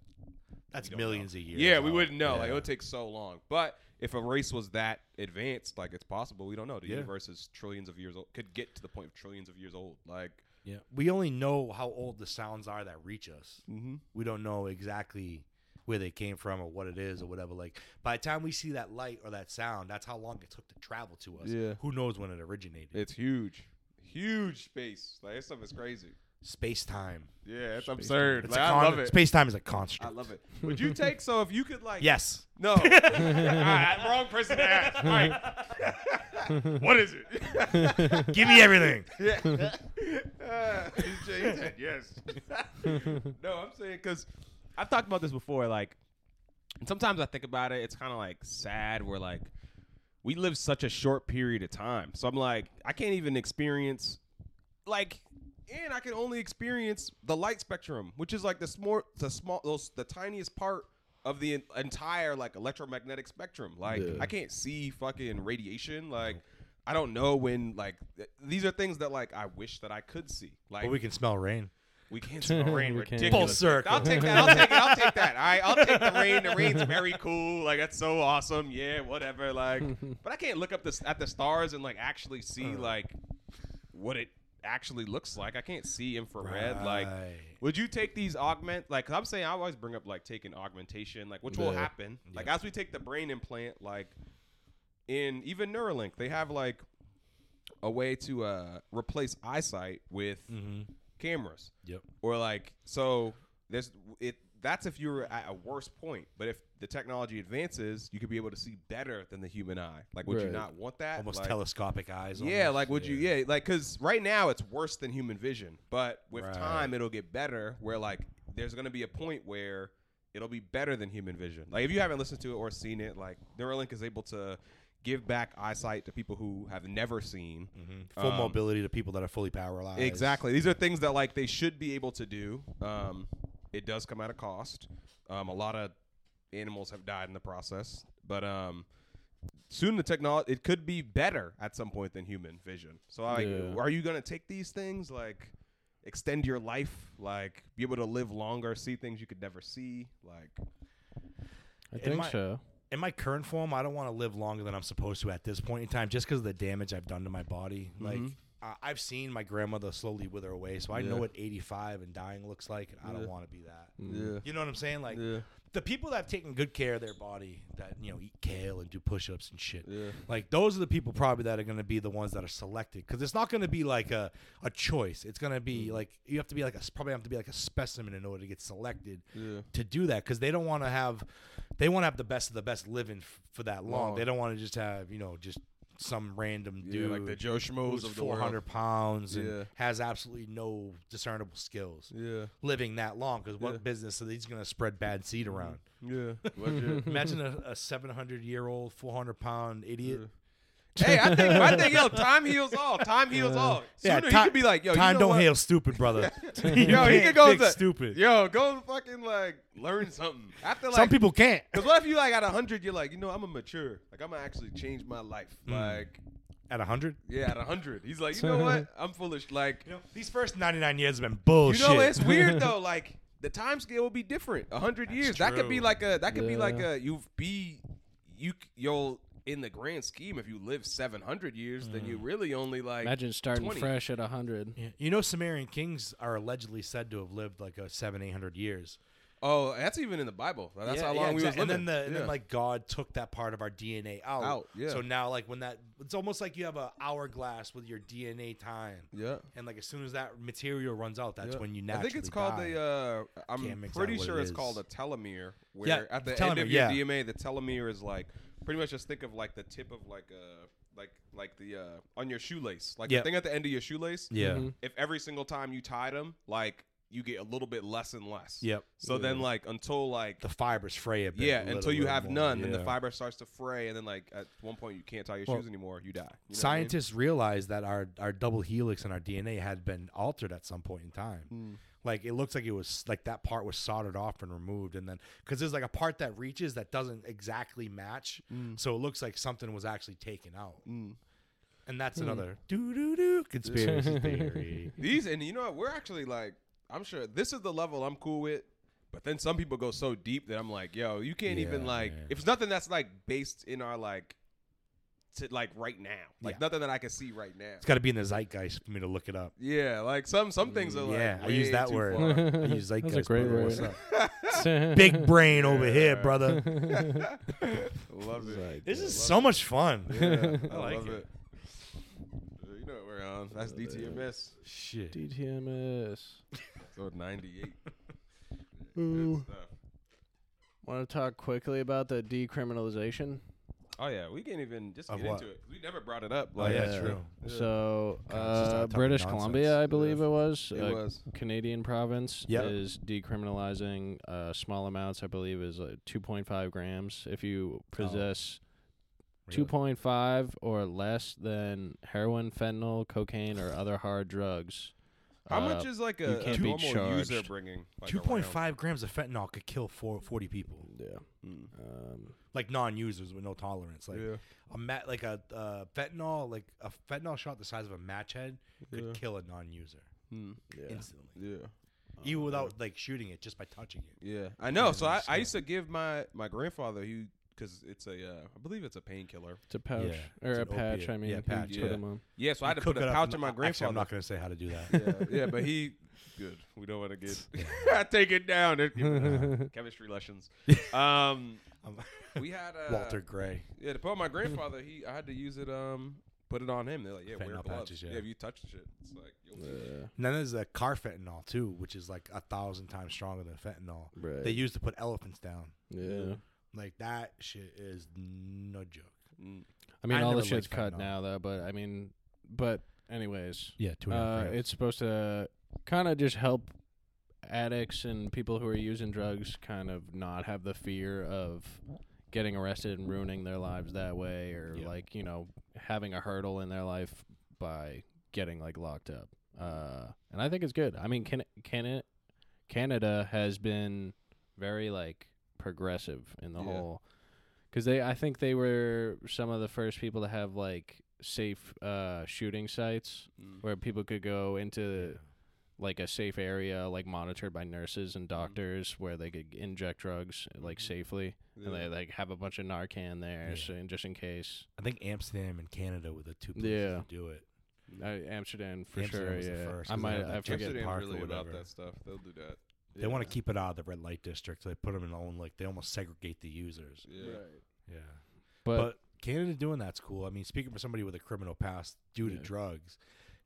That's millions know. of years. Yeah, we wouldn't know. Like it would take so long. But if a race was that advanced, like it's possible, we don't know. The Yeah. universe is trillions of years old. Could get to the point of trillions of years old. Like Yeah, we only know how old the sounds are that reach us. mm-hmm. We don't know exactly where they came from or what it is or whatever. Like by the time we see that light or that sound, that's how long it took to travel to us. Yeah. Who knows when it originated? it's huge. Huge space. Like this stuff is crazy. Space time. Yeah, it's absurd. It's Like, a I con- love it. Space time is a construct. I love it. Would you take so if you could like Yes. No. All right, wrong person to ask. All right. what is it? Give me everything. yeah. Uh, Jay said yes. no, I'm saying because I've talked about this before. Like, and sometimes I think about it. It's kind of like sad. We're like we live such a short period of time. So I'm like, I can't even experience like. And I can only experience the light spectrum, which is like the small, the small, those, the tiniest part of the en- entire like electromagnetic spectrum. Like Yeah. I can't see fucking radiation. Like I don't know when. Like th- these are things that like I wish that I could see. Like But we can smell rain. we can't smell rain. We can't. Ridiculous. Full circle. I'll take that. I'll take it. I'll take that. All right. I'll take the rain. The rain's very cool. Like that's so awesome. Yeah. Whatever. Like, but I can't look up this at the stars and like actually see uh. like what it actually looks like. I can't see infrared. Like, would you take these augment? Like, 'cause I'm saying I always bring up like taking augmentation, like which will Yeah. happen. Like Yeah. as we take the brain implant, like in even Neuralink, they have like a way to uh replace eyesight with cameras Yep. or like so there's it that's if you're at a worse point but if the technology advances you could be able to see better than the human eye like would you not want that Almost like, telescopic eyes. yeah like would you yeah like because right now it's worse than human vision but with Right. time it'll get better where like there's gonna be a point where it'll be better than human vision like if you haven't listened to it or seen it like neuralink is able to give back eyesight to people who have never seen Full Um, mobility to people that are fully paralyzed. Exactly. These are things that like they should be able to do. Um, it does come at a cost. Um, a lot of animals have died in the process, but um, soon the technology it could be better at some point than human vision. So like, Yeah. are you gonna take these things like extend your life, like be able to live longer, see things you could never see, like I think might- so. in my current form, I don't want to live longer than I'm supposed to at this point in time, just because of the damage I've done to my body. Like I I've seen my grandmother slowly wither away, so I know Yeah. what 85 and dying looks like, and I don't want to be that. Mm. yeah, You know what I'm saying? Like yeah, the people that have taken good care of their body, that you know eat kale and do push-ups and shit. yeah. Like those are the people probably that are going to be the ones that are selected because it's not going to be like a, a choice. It's going to be mm. like you have to be like a probably have to be like a specimen in order to get selected Yeah. to do that because they don't want to have they want to have the best of the best living f- for that long. Long. They don't want to just have you know just some random Yeah, dude like the Joe Schmoes of 400 pounds and Yeah. has absolutely no discernible skills Yeah, living that long because what Yeah. business are he's going to spread bad seed around yeah. Imagine a, a 700 year old 400 pound idiot hey, I think I think yo, time heals all. Time heals all. Sooner he ti- could be like, yo, you time know don't what? heal stupid brother Yo, he could go to stupid Yo, go fucking like learn something. After like some people can't Because what if you like at hundred, you're like, you know, I'm a mature. Like I'm gonna actually change my life. Hmm. Like, at 100 yeah, at hundred, he's like, you know what? I'm foolish. Like, you know these first 99 years have been bullshit. you know, it's weird though. Like the time scale will be different. hundred That's years. That could be like a. That could be like a. you've be, you you'll in the grand scheme. If you live 700 years, then you really only like. Imagine starting 20. fresh at 100. Yeah. You know, Sumerian kings are allegedly said to have lived like a seven, eight hundred years. Oh, that's even in the Bible. That's Yeah, how yeah, long we was exact- living. And then, the, and Yeah. then like God took that part of our DNA out. Out, yeah. So now, like when that, it's almost like you have a hourglass with your DNA time. yeah. And like as soon as that material runs out, that's Yeah. when you I naturally think it's called die. the. Uh, I'm Can't pretty what sure it it's is. called a telomere. Where Yeah, at the, the end of your yeah. DNA, the telomere is like pretty much just think of like the tip of like a like like the uh on your shoelace, like Yeah. the thing at the end of your shoelace. yeah. Mhm. If every single time you tied them, like you get a little bit less and less. Yep. So then like until like The fibers fray a bit. yeah, a little until you bit have more, none, then the yeah. fiber starts to fray, and then like at one point you can't tie your Well, shoes anymore, you die. You know what I mean? Scientists realized that our, our double helix and our DNA had been altered at some point in time. Mm. Like it looks like it was like that part was soldered off and removed, and then because there's like a part that reaches that doesn't exactly match, so it looks like something was actually taken out, Mm. and that's another doo doo doo conspiracy theory. These and you know what? We're actually like I'm sure this is the level I'm cool with. But then some people go so deep that I'm like, yo, you can't even like yeah. if it's nothing that's like based in our like to like right now. Like Yeah. nothing that I can see right now. It's got to be in the zeitgeist for me to look it up. Yeah, like some some things are like yeah, I way use that too word. far. I use zeitgeist. That's a great brother. word. What's up? Big brain over here, brother. Love it. This is so much fun. Yeah, I, I like love it. it. Uh, You know what we're on. That's DTMS. Shit. DTMS. So 98. Ooh. Good stuff. Want to talk quickly about the decriminalization? Oh yeah, we can't even just Of get what? into it. we never brought it up. Oh, Like, yeah, Yeah. true. So, God, let's just start uh, talking British nonsense. Columbia, I believe Yeah. it was, It a was. Canadian province, Yep. is decriminalizing uh, small amounts. I believe is uh, 2.5 grams. If you possess Really? 2.5 or less than heroin, fentanyl, cocaine, or other hard drugs. How uh, much is like a, a can't be normal user bringing? Like, Two point five grams of fentanyl could kill four, 40 people, Yeah. around? Um, like non-users with no tolerance. Like yeah. a mat, like a uh, fentanyl, like a fentanyl shot the size of a match head could Yeah. kill a non-user Mm. yeah. instantly, Yeah. even without like shooting it, just by touching it. Yeah. I know. So I, I used to give my my grandfather he because it's a uh, I believe it's a painkiller. It's a pouch Yeah, or it's a an patch. opiate. I mean, Yeah, you patch, put yeah. 'em on. Yeah. So I had to put a up pouch in- in my Actually, grandfather. I'm not going to say how to do that. yeah, yeah, but he good. We don't want to get I take it down. It- uh, chemistry lessons. Um, I'm- we had uh, Walter Gray. Yeah, to put on my grandfather, he I had to use it. Um, put it on him. They're like, yeah, wear Fentanyl gloves. patches, yeah. yeah. if you touch the shit, it's like you'll. Yeah. And then there's a carfentanil too, which is like a thousand times stronger than fentanyl. Right. They use to put elephants down. yeah. Like that shit is no joke. Mm. I mean, I all the shit's liked cut fentanyl. now, though. But I mean, but anyways, Yeah, two uh, it's supposed to kind of just help addicts and people who are using drugs kind of not have the fear of getting arrested and ruining their lives that way, or Yeah. like you know having a hurdle in their life by getting like locked up. Uh, and I think it's good. I mean, can can it? Canada has been very like progressive in the Yeah. whole because they I think they were some of the first people to have like safe uh shooting sites Mm. where people could go into like a safe area like monitored by nurses and doctors where they could inject drugs like Mhm. safely Yeah. and they like have a bunch of Narcan there Yeah. so, and just in case I think Amsterdam and Canada were the two places Yeah. to do it. uh, Amsterdam for Amsterdam sure was the yeah first, I 'cause they might had that I Amsterdam forget Amsterdam's Park really about that stuff. They'll do that. They want to keep it out of the red light district. So they put them in their own like they almost segregate the users. Yeah. Yeah, but, but, Canada doing that's cool. I mean, speaking for somebody with a criminal past due to drugs,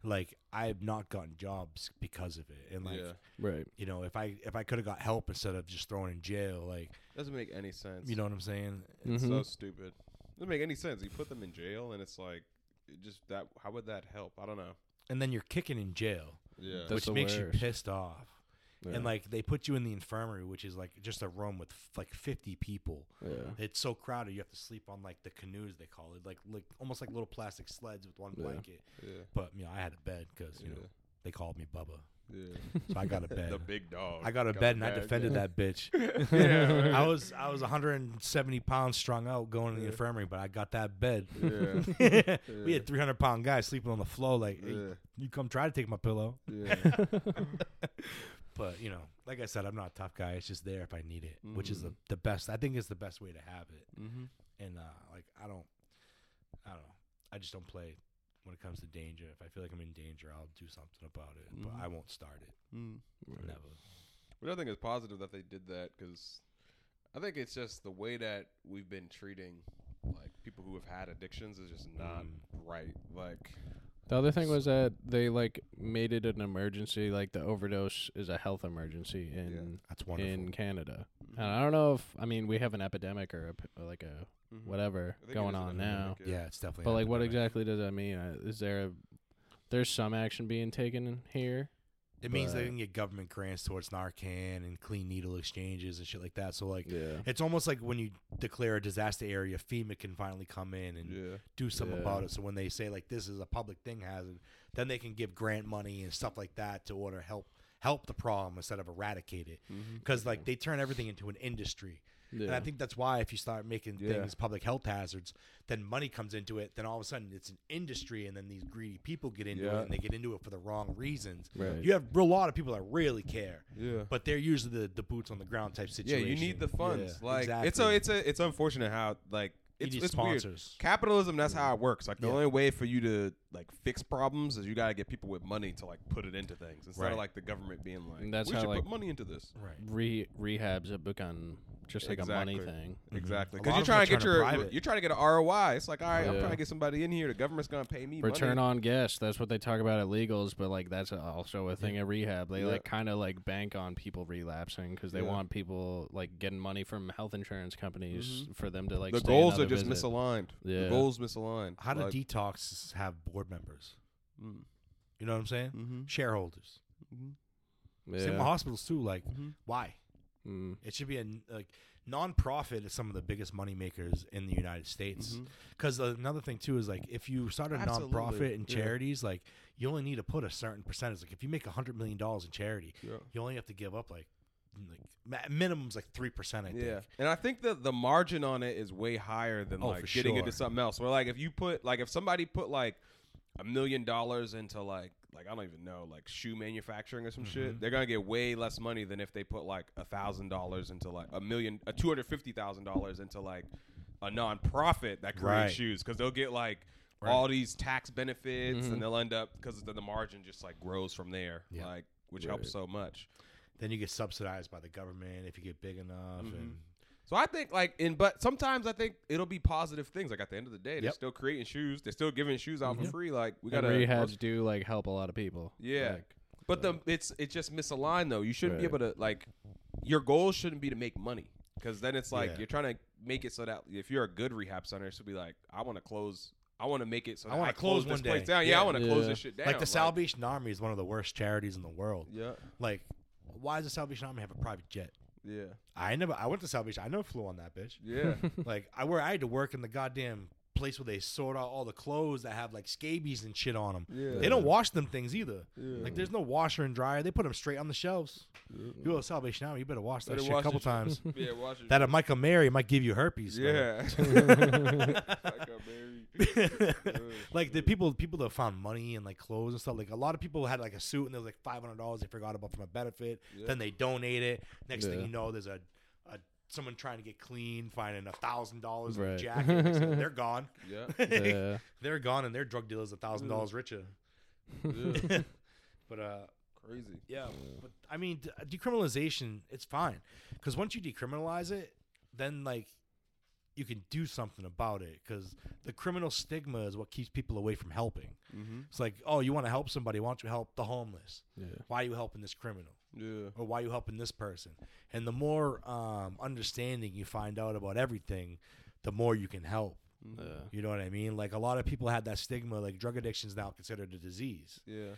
like I have not gotten jobs because of it. And like yeah. right you know, if I if I could have got help instead of just thrown in jail, like Doesn't make any sense. you know what I'm saying? it's Mhm. so stupid. doesn't make any sense. You put them in jail, and it's like, it just that. How would that help? I don't know. And then you're kicking in jail, Yeah. That's which makes worst. you pissed off. Yeah. And like they put you in the infirmary, which is like just a room with f- like 50 people. yeah. It's so crowded, you have to sleep on like the canoes they call it, like like almost like little plastic sleds with one Yeah. blanket. yeah. But you know, I had a bed because you know Yeah. they called me Bubba, Yeah. so I got a bed. the big dog. I got a bed and I defended that bitch. Yeah. I was I was 170 pounds strung out going to the Yeah. infirmary, but I got that bed. Yeah. we had 300 pound guys sleeping on the floor. Like, hey, Yeah. you come try to take my pillow. Yeah. But you know, like I said, I'm not a tough guy. It's just there if I need it, which is the, Mhm. the best. I think it's the best way to have it. mm-hmm. And uh, like I don't, I don't know. I just don't play when it comes to danger. If I feel like I'm in danger, I'll do something about it. But Mhm. I won't start it. Mm. Never. But I think it's positive that they did that because I think it's just the way that we've been treating like people who have had addictions is just not Mm. right. Like, The other thing was that they like made it an emergency. Like the overdose is a health emergency in That's wonderful. in Canada. And I don't know if I mean we have an epidemic or a, p- like a Mhm. whatever I think it going is an on now. epidemic, yeah, it's definitely. But an like, what epidemic. exactly does that mean? Uh, Is there a, there's some action being taken here? It means they can get government grants towards Narcan and clean needle exchanges and shit like that. So like, Yeah. it's almost like when you declare a disaster area, FEMA can finally come in and Yeah. do something Yeah. about it. So when they say like this is a public thing hazard, then they can give grant money and stuff like that to order help help the problem instead of eradicate it. Mm-hmm. Because like mm-hmm. they turn everything into an industry. And I think that's why if you start making Yeah. things public health hazards, then money comes into it. Then all of a sudden it's an industry, and then these greedy people get into Yeah. it, and they get into it for the wrong reasons. Right. You have a lot of people that really care, Yeah. but they're usually the, the boots on the ground type situation. Yeah, you need the funds. Yeah, like exactly. it's a it's a it's unfortunate how like it's it's weird. Capitalism, that's how it works. Like the Yeah. only way for you to like fix problems is you gotta get people with money to like put it into things instead Right. of like the government being like, And that's we how, should like- put money into this. Right. Re- rehabs a book on just like a money thing. Mm-hmm. Exactly, A because lot you're trying to get turning your private. you're trying to get an ROI. It's like, all right, I'm trying to get somebody in here. The government's gonna pay me Return money. on guest. That's what they talk about at legals, but like that's also a thing at rehab. They Yeah. like kind of like bank on people relapsing because they Yeah. want people like getting money from health insurance companies mm-hmm. for them to like. the stay goals are just visit. misaligned. Yeah. The goals misaligned. How do like, detox have board members? mm, You know what I'm saying? mhm, Shareholders. mhm, Yeah. Same with hospitals too. Like, mhm. why? Mm. It should be a like nonprofit is some of the biggest money makers in the United States. Because another thing too is like if you start a Absolutely. nonprofit and Yeah. charities, like you only need to put a certain percentage. Like if you make a hundred million dollars in charity, Yeah. you only have to give up like like minimum's like three percent. I think. Yeah, and I think that the margin on it is way higher than Oh, like getting sure. into something else. Where like if you put like if somebody put like a million dollars into like like I don't even know like shoe manufacturing or some Mm-hmm. shit, they're gonna get way less money than if they put like a thousand dollars into like a million, a two hundred fifty thousand dollars into like a nonprofit that creates Right. shoes because they'll get like. Right. All these tax benefits, Mhm. and they'll end up because the, the margin just like grows from there, Yeah. like which Right. helps so much. Then you get subsidized by the government if you get big enough, Mm-hmm. and So I think like in but sometimes I think it'll be positive things. Like at the end of the day, they're Yep. still creating shoes. They're still giving shoes out for mm-hmm. free. Like we gotta rehabs do like help a lot of people. Yeah. Like, But the it's it's just misaligned though. You shouldn't be able to like your goal shouldn't be to make money because then it's like Yeah. you're trying to make it so that if you're a good rehab center, it should be like I want to close. I want to make it so I wanna I close close this one place down. Yeah, Yeah. I want to close this shit down. like the Salvation Army is one of the worst charities in the world. Yeah, Like, why does the Salvation Army have a private jet? Yeah, I never. I went to Salvation. I never flew on that bitch. yeah. like I where I had to work in the goddamn place where they sort out all the clothes that have like scabies and shit on them. Yeah. They don't wash them things either. Yeah. Like there's no washer and dryer. They put them straight on the shelves. You go to Salvation Army, you better wash that Better shit a couple times. yeah, it. that a Michael Mary might give you herpes. yeah. Like the people people that found money and like clothes and stuff. Like a lot of people had like a suit and there was like five hundred dollars they forgot about from a benefit. Yeah. Then they donate it. Next thing you know, there's a someone trying to get clean, finding a thousand dollars in a Right. jacket. Next thing, They're gone. Yeah. yeah. They're gone, and their drug dealers a thousand dollars richer. yeah. But uh, Crazy. yeah. But I mean, de- decriminalization, it's fine because once you decriminalize it, then like you can do something about it because the criminal stigma is what keeps people away from helping. Mm-hmm. It's like, oh, you want to help somebody? Why don't you help the homeless? Yeah. Why are you helping this criminal? Yeah. Or why are you helping this person? And the more um, understanding you find out about everything, the more you can help. Mm-hmm. Yeah. You know what I mean? Like a lot of people had that stigma. Like drug addiction is now considered a disease Yeah.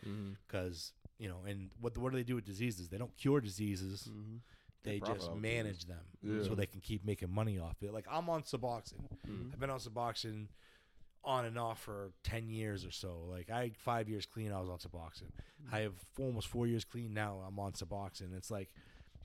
Because you know. And what what do they do with diseases? They don't cure diseases. Mm-hmm. They profit just off of it. manage them Yeah. so they can keep making money off it. Like I'm on Suboxone. Mhm. I've been on Suboxone on and off for ten years or so. Like I had five years clean, I was on Suboxone. I have four, almost four years clean now. I'm on Suboxone. It's like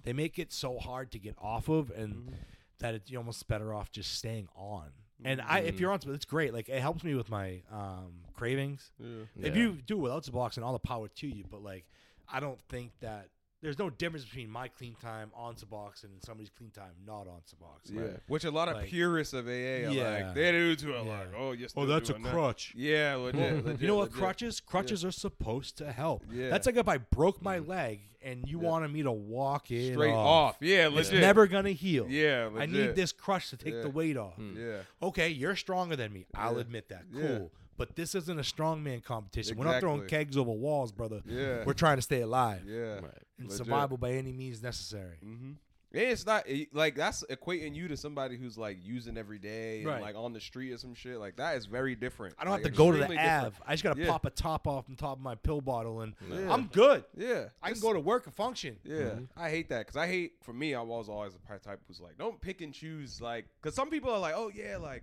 they make it so hard to get off of, and Mm-hmm. that it's you're almost better off just staying on. And I, if you're on, it's great. Like it helps me with my um, cravings. Yeah. If Yeah. you do it without Suboxone, all the power to you. But like, I don't think that there's no difference between my clean time on Suboxone and somebody's clean time not on Suboxone. Yeah. Which a lot of Like- purists of AA are Yeah. like, they do too. Yeah. like, oh, you're Oh, that's a doing that. crutch. Yeah, legit, legit. you know what legit. crutches? Crutches are supposed to help. Yeah. That's like if I broke my leg and you Yeah. wanted me to walk it Straight off. off. Yeah, It's never gonna heal. Yeah, I need this crutch to take Yeah. the weight off. Mm. Yeah. Okay, you're stronger than me. I'll Yeah. admit that. Cool. Yeah. But this isn't a strongman competition. We're not throwing kegs over walls, brother. Yeah. We're trying to stay alive Yeah. Right. and legit. survival by any means necessary. Mm-hmm. It's not like that's equating you to somebody who's like using every day and Right. like on the street or some shit. Like that is very different. I don't Like, have to go to the extremely different. Av. I just gotta Yeah. pop a top off on top of my pill bottle and Yeah. I'm good. Yeah, I can go to work and function. Yeah, Mhm. I hate that because I hate. For me, I was always the type who's like, don't pick and choose. Like, because some people are like, oh yeah, like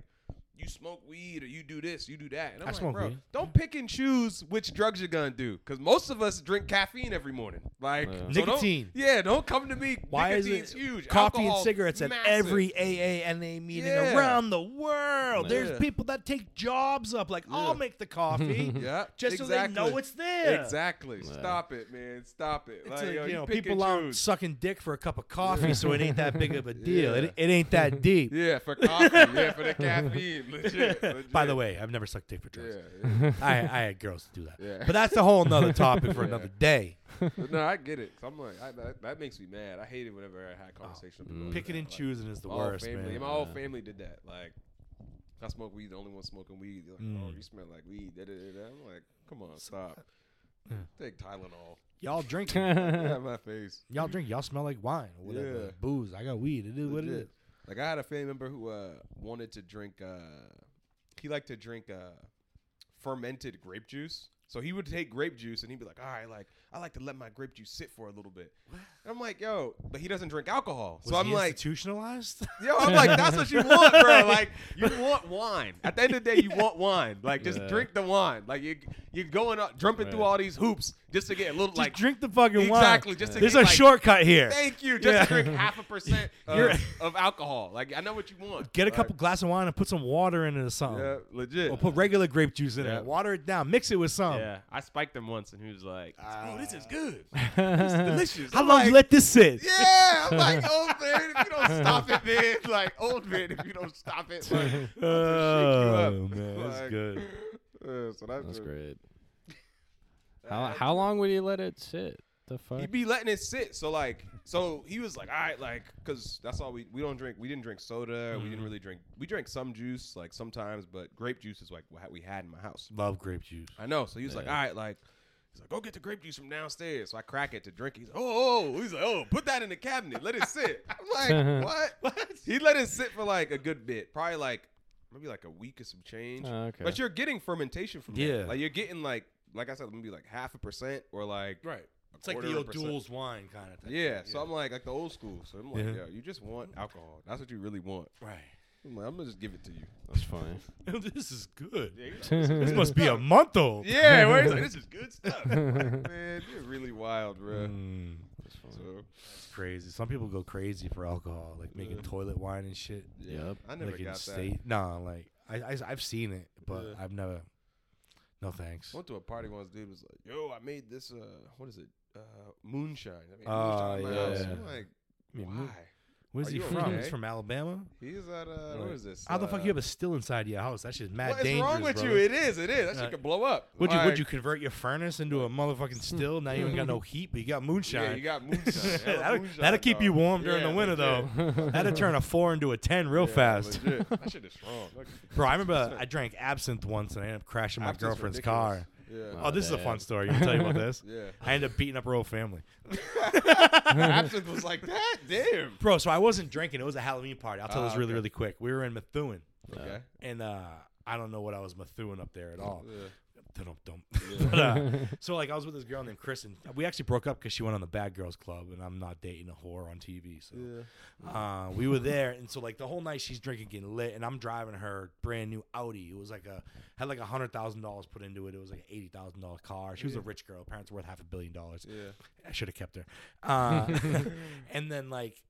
you smoke weed or you do this, you do that. And I'm I like, smoke bro, weed. don't pick and choose which drugs you're gonna do. Because most of us drink caffeine every morning. Like Yeah. so don't- Nicotine. yeah, don't come to me. Why is it huge? coffee Alcohol, and cigarettes at massive. every AA meeting Yeah. around the world? There's people that take jobs up. Like, I'll make the coffee Yeah, just exactly. so they know it's there. Exactly. Stop it, man. Stop it. Like, yo, you know, people aren't sucking dick for a cup of coffee, so it ain't that big of a deal. It, it ain't that deep. Yeah, for coffee. yeah, for the caffeine. Legit. legit. By the way, I've never sucked dick for drugs. Yeah, yeah. I, I had girls do that. Yeah. But that's a whole nother topic for Yeah. another day. But no, I get it. 'Cause I'm like, I, that, that makes me mad. I hate it whenever I had conversations with people. Mm. Picking and Like, choosing is the worst, family, man. My whole family did that. Like, I smoke weed, the only one smoking weed. They're like, oh, Mm. you smell like weed. Da, da, da. I'm like, come on, stop. Take Tylenol. Y'all drink. yeah, my face. Y'all drink. Y'all smell like wine or whatever. Booze. I got weed. It is what it is. Like I had a family member who uh, wanted to drink. Uh, he liked to drink uh, fermented grape juice. So he would take grape juice and he'd be like, "All right, like I like to let my grape juice sit for a little bit." And I'm like, "Yo," but he doesn't drink alcohol. Was so I'm he like, institutionalized. Yo, I'm like, that's what you want, bro. Like, you want wine. At the end of the day, you want wine. Like, just Yeah. drink the wine. Like, you you're going up, jumping through all these hoops just to get a little Just like. drink the fucking wine. Exactly, just to There's get, a like- shortcut here. Thank you. Just Yeah. drink half a percent of, of alcohol. Like, I know what you want. Get a Like, couple glass of wine and put some water in it or something. Yeah, legit. Or put regular grape juice in Yeah. it. Water it down. Mix it with some. yeah, I spiked him once, and he was like, "Oh, this is good. Delicious. Delicious." How I'm long like, you let this sit? Yeah, I'm like, old man, if you don't stop it, man. Like, old man, if you don't stop it, like, I'll just shake you Oh, up. man, that's Like, good. Uh, so that's, That's great. How how long would you let it sit? The fuck? He'd be letting it sit. So like, so he was like, all right, like, cause that's all we we don't drink. We didn't drink soda. We Mm. didn't really drink. We drank some juice, like sometimes, but grape juice is like what we had in my house. Love grape juice. I know. So he was like, all right, like. He's like, go get the grape juice from downstairs. So I crack it to drink. He's like, oh, oh. oh. He's like, oh, put that in the cabinet. Let it sit. I'm like, uh-huh. what? What? He let it sit for like a good bit, probably like maybe like a week or some change. Oh, okay. But you're getting fermentation from it. Yeah. that. Like you're getting like, like I said, maybe like half a percent or like Right. It's like the old percent. duels wine kind of thing. Yeah, so I'm like, like the old school. So I'm like, Yeah. yeah, you just want alcohol. That's what you really want. right. I'm like, I'm gonna just give it to you. That's fine. this is good. Yeah, This This must be a month old. yeah where he's like, this is good stuff. Like, Man, you're really wild, bro. Mm, That's funny. So it's crazy. Some people go crazy for alcohol, like making Yeah. toilet wine and shit. yeah, Yep. I never like in got that. state. No, like I, I I've seen it, but Yeah. I've never. No thanks. I went to a party once. Dude was like, "Yo, I made this. Uh, what is it? Uh, moonshine. I made Oh, moonshine in house." yeah. I'm like, I mean, why? Mo- Where's Are he you from? okay? He's from Alabama. He's at uh, Right. what is this? How the fuck uh, you have a still inside your house? That shit's mad What is dangerous. wrong with brother. you? It is. It is. That Uh, shit could blow up. Would you would Like, you convert your furnace into a motherfucking still? Now you ain't got no heat, but you got moonshine. Yeah, you got moonshine. Hella that'll, moonshine, that'll keep you warm during Yeah, the winter legit. though. That'll turn a four into a ten real Yeah, fast. legit. That shit is strong. That Bro, I remember I drank absinthe once and I ended up crashing my Absinthe's girlfriend's ridiculous. car. Yeah. Oh, this is a fun story. You can I tell you about this? Yeah. I ended up beating up her whole family. Absinthe was like that. Damn. Bro, so I wasn't drinking. It was a Halloween party. I'll tell Ah, this really, okay. really quick. We were in Methuen. Okay. and uh, I don't know what I was mathooing up there at all. Yeah. But, uh, so like I was with this girl named Chris, and we actually broke up because she went on the Bad Girls Club, and I'm not dating a whore on TV. So uh, we were there, and so like the whole night she's drinking, getting lit, and I'm driving her brand new Audi. It was like a had like a hundred thousand dollars put into it. It was like an eighty thousand dollar car. She was a rich girl. Parents worth half a billion dollars. Yeah. I should have kept her. Uh, and then like.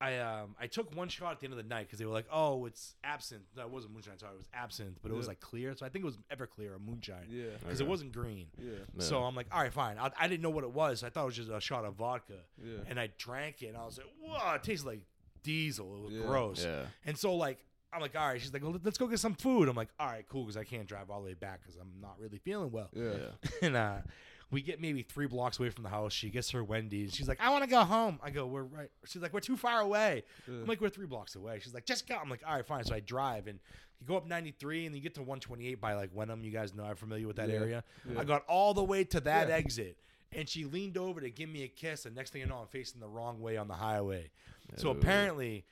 I um I took one shot at the end of the night because they were like, oh, it's absinthe. No, it wasn't moonshine. Sorry, it was absinthe, but it was Yeah. like clear. So I think it was Everclear or moonshine Yeah. because it wasn't green. Yeah. So I'm like, all right, fine. I, I didn't know what it was. I thought it was just a shot of vodka. Yeah. And I drank it, and I was like, whoa, it tastes like diesel. It was Yeah. gross. Yeah. And so, like, I'm like, all right. She's like, well, let's go get some food. I'm like, all right, cool, because I can't drive all the way back because I'm not really feeling well. Yeah. Yeah. and uh, we get maybe three blocks away from the house. She gets her Wendy's. She's like, I want to go home. I go, we're right. She's like, we're too far away. I'm like, we're three blocks away. She's like, just go. I'm like, all right, fine. So I drive, and you go up 93, and you get to 128 by like Wenham. You guys know I'm familiar with that Yeah. area. Yeah. I got all the way to that Yeah. exit. And she leaned over to give me a kiss, and next thing you know, I'm facing the wrong way on the highway. So Ooh. apparently,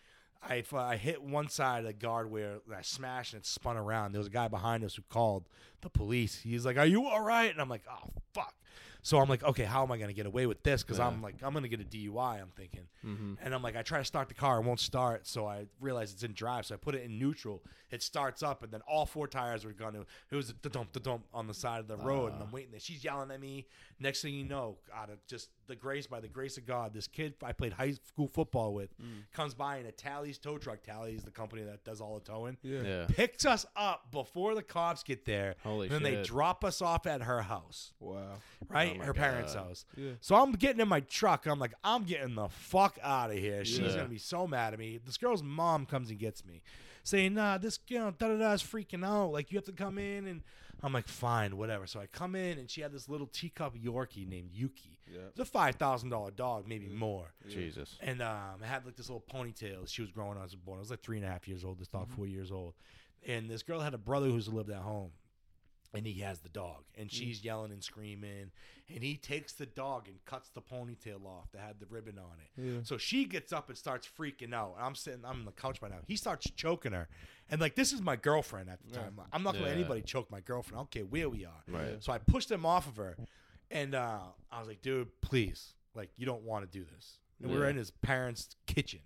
I, I hit one side of the guardrail, and I smashed, and it spun around. There was a guy behind us who called the police. He's like, "Are you all right?" And I'm like, "Oh fuck." So I'm like, "Okay, how am I gonna get away with this?" Because I'm like, I'm gonna get a DUI. I'm thinking, mm-hmm. and I'm like, I try to start the car, it won't start. So I realize it's in drive, so I put it in neutral. It starts up, and then all four tires were gone. It was a dump, the dump on the side of the road, and I'm ah. waiting there. She's yelling at me. Next thing you know, out of just the grace, by the grace of God, this kid I played high school football with mm. comes by in a Tally's tow truck. Tally's the company that does all the towing. Yeah. Yeah. Picks us up before the cops get there. Holy and then they drop us off at her house Wow. right? Oh my her parents' house. Yeah. So I'm getting in my truck. I'm like, I'm getting the fuck out of here. She's Yeah. gonna be so mad at me. This girl's mom comes and gets me, saying, Nah, this you know, da da da is freaking out. Like you have to come in, and I'm like, fine, whatever. So I come in, and she had this little teacup Yorkie named Yuki. Yeah. It's a five thousand dollar dog, maybe mm-hmm. more. Jesus. And um, I had like this little ponytail. She was growing when I was born. I was like three and a half years old. This dog, mm-hmm. four years old. And this girl had a brother who's lived at home. And he has the dog. And mm. she's yelling and screaming. And he takes the dog and cuts the ponytail off that had the ribbon on it. Yeah. So she gets up and starts freaking out. I'm sitting, I'm on the couch by now. He starts choking her. And like, this is my girlfriend at the time. I'm not going to let Yeah. anybody choke my girlfriend. I don't care where we are. Right. So I pushed him off of her, and uh, I was like, "Dude, please, like, you don't want to do this." And we were Yeah. in his parents' kitchen,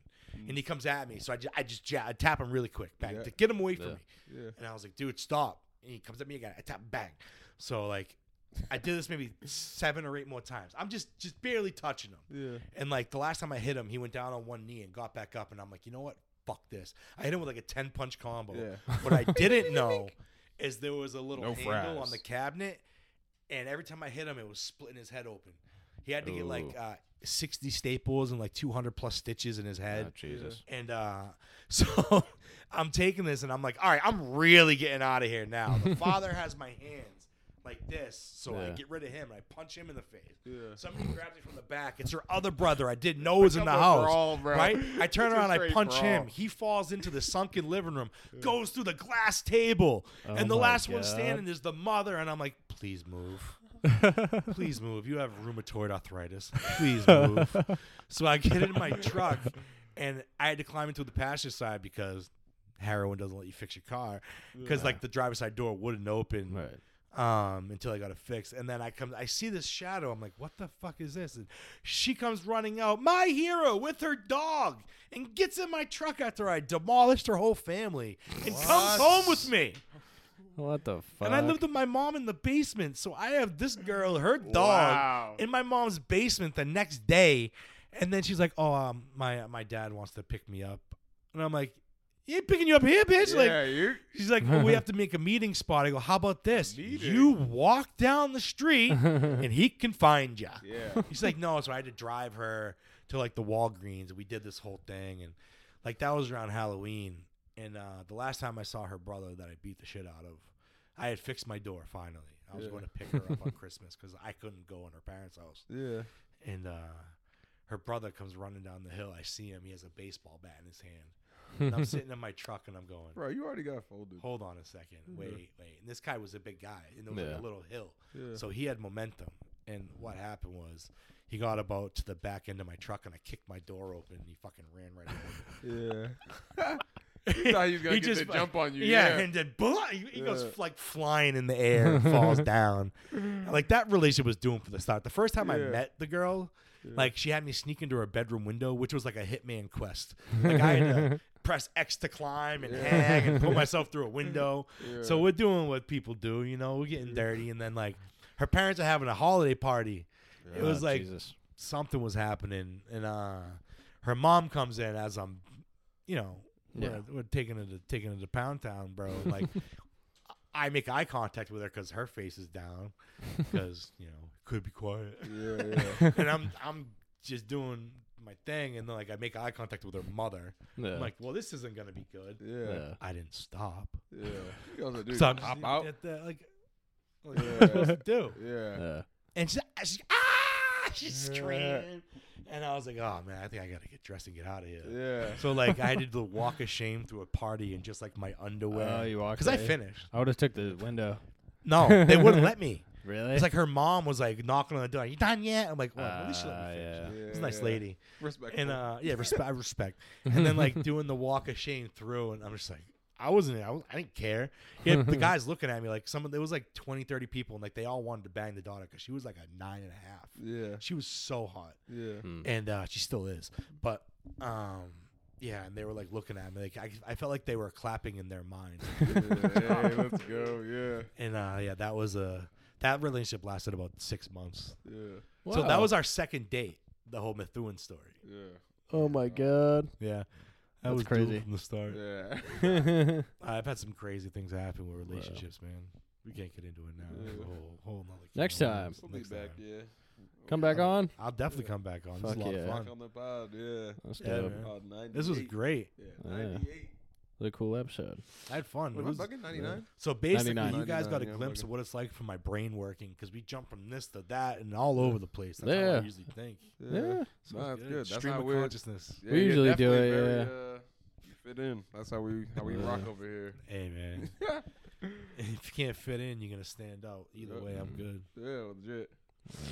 and he comes at me, so I just, I just ja- I tap him really quick, bang, Yeah. to get him away from Yeah. me. Yeah. And I was like, "Dude, stop!" And he comes at me again. I tap, bang. So like, I did this maybe seven or eight more times. I'm just just barely touching him. Yeah. And like the last time I hit him, he went down on one knee and got back up, and I'm like, you know what? Fuck this. I hit him with like a ten punch combo. Yeah. What I didn't know is there was a little No handle frass. on the cabinet, and every time I hit him, it was splitting his head open. He had to get like Ooh. uh, 60 staples and like 200 plus stitches in his head. Oh, Jesus. And uh, so I'm taking this and I'm like, all right, I'm really getting out of here now. The father has my hands like this, so I Yeah. get rid of him and I punch him in the face. Yeah. Somebody grabs me from the back. It's her other brother I didn't know was in the Come on, house. brawl, bro. Right? I turn It's a around, I straight punch brawl. him. He falls into the sunken living room, goes through the glass table, Oh and the my last one God. standing is the mother. And I'm like, please move. Please move. You have rheumatoid arthritis. Please move. so I get in my truck, and I had to climb into the passenger side because heroin doesn't let you fix your car because like the driver's side door wouldn't open Right. Um, until I got it fixed. And then I come, I see this shadow. I'm like, what the fuck is this? And she comes running out, my hero with her dog, and gets in my truck after I demolished her whole family and comes home with me. What the fuck? And I lived with my mom in the basement. So I have this girl, her dog, Wow. in my mom's basement the next day. And then she's like, oh, um, my, my dad wants to pick me up. And I'm like, he ain't picking you up here, bitch. Like, yeah, you. She's like, well, we have to make a meeting spot. I go, how about this? You walk down the street and he can find you. Yeah. He's like, no. So I had to drive her to like the Walgreens and we did this whole thing. And like that was around Halloween. And uh, the last time I saw her brother that I beat the shit out of, I had fixed my door finally. I was Yeah. going to pick her up on Christmas because I couldn't go in her parents' house. Yeah. And uh, her brother comes running down the hill. I see him. He has a baseball bat in his hand. And I'm sitting in my truck and I'm going, Bro, you already got folded. hold on a second, wait, wait. And this guy was a big guy, and there was like Yeah. a little hill, Yeah. so he had momentum. And what happened was, he got about to the back end of my truck, and I kicked my door open, and he fucking ran right over. me. Yeah. You thought he was gonna get the jump on you, yeah. and then blah, he, he goes Yeah. like flying in the air and falls down. Like that relationship was doomed for the start. The first time I Yeah. met the girl, like she had me sneak into her bedroom window, which was like a hitman quest. Like I had to press X to climb and hang and put myself through a window. So we're doing what people do, you know, we're getting dirty, and then like her parents are having a holiday party. It was Oh, like Jesus. something was happening, and uh, her mom comes in as I'm, you know, Yeah. we're, we're taking it to taking it to Pound Town, bro. Like, I make eye contact with her because her face is down, because you know could be quiet, Yeah, yeah. and I'm I'm just doing my thing, and then like I make eye contact with her mother. Yeah. I'm like, well, this isn't gonna be good. Yeah. yeah. I didn't stop. Yeah. He goes, dude, so I'm hop out. at the, like, what Yeah. am I supposed to do? Yeah. Yeah. And she, she ah, she's screaming, and I was like, oh man, I think I gotta get dressed and get out of here. Yeah. So like I did the walk of shame through a party in just like my underwear. Oh, you walked because I finished. I would have took the window. No, they wouldn't let me. Really? It's like her mom was like knocking on the door. You done yet? I'm like, well, at least she let Ah, me finish. yeah. It's a nice yeah. lady. Respect. And uh, yeah, respect. I respect. And then like doing the walk of shame through, and I'm just like, I wasn't. I, was, I didn't care. Yeah, the guys looking at me like some. There was like 20, 30 people, and like they all wanted to bang the daughter because she was like a nine and a half. yeah. She was so hot. Yeah. Hmm. and uh, she still is. But um, yeah, and they were like looking at me like I, I felt like they were clapping in their mind. yeah. Hey, let's go. Yeah. and uh, yeah, that was a that relationship lasted about six months. Yeah. So that Wow. was our second date. The whole Methuen story. Yeah. Oh my god. Yeah, that That's was crazy. crazy from the start. Yeah. yeah. I've had some crazy things happen with relationships, man. We can't get into it now. It's a Yeah. whole, whole nother Next of time. worms. We'll be Next back. time. Yeah. Come back on. I'll definitely come back on. This is Fuck a lot yeah. of Back fun. on the pod. Yeah. That's Yeah, dope. man. Pod 98. This was great. Yeah. Yeah. 98. What a cool episode. I had fun. It Wait, am I was- bugging? 99? So basically, 99. you guys got a 99, yeah, glimpse I'm of what it's like for my brain working because we jump from this to that and all over the place. That's how I Yeah. usually think. Yeah. So Nah, it's that's good. That's Stream how of we're- consciousness. Yeah, We you're usually do definitely it, very, yeah. Uh, you fit in. That's how we how we Yeah. rock over here. Hey man, if you can't fit in, you're gonna stand out. Either way, I'm good. Yeah, legit.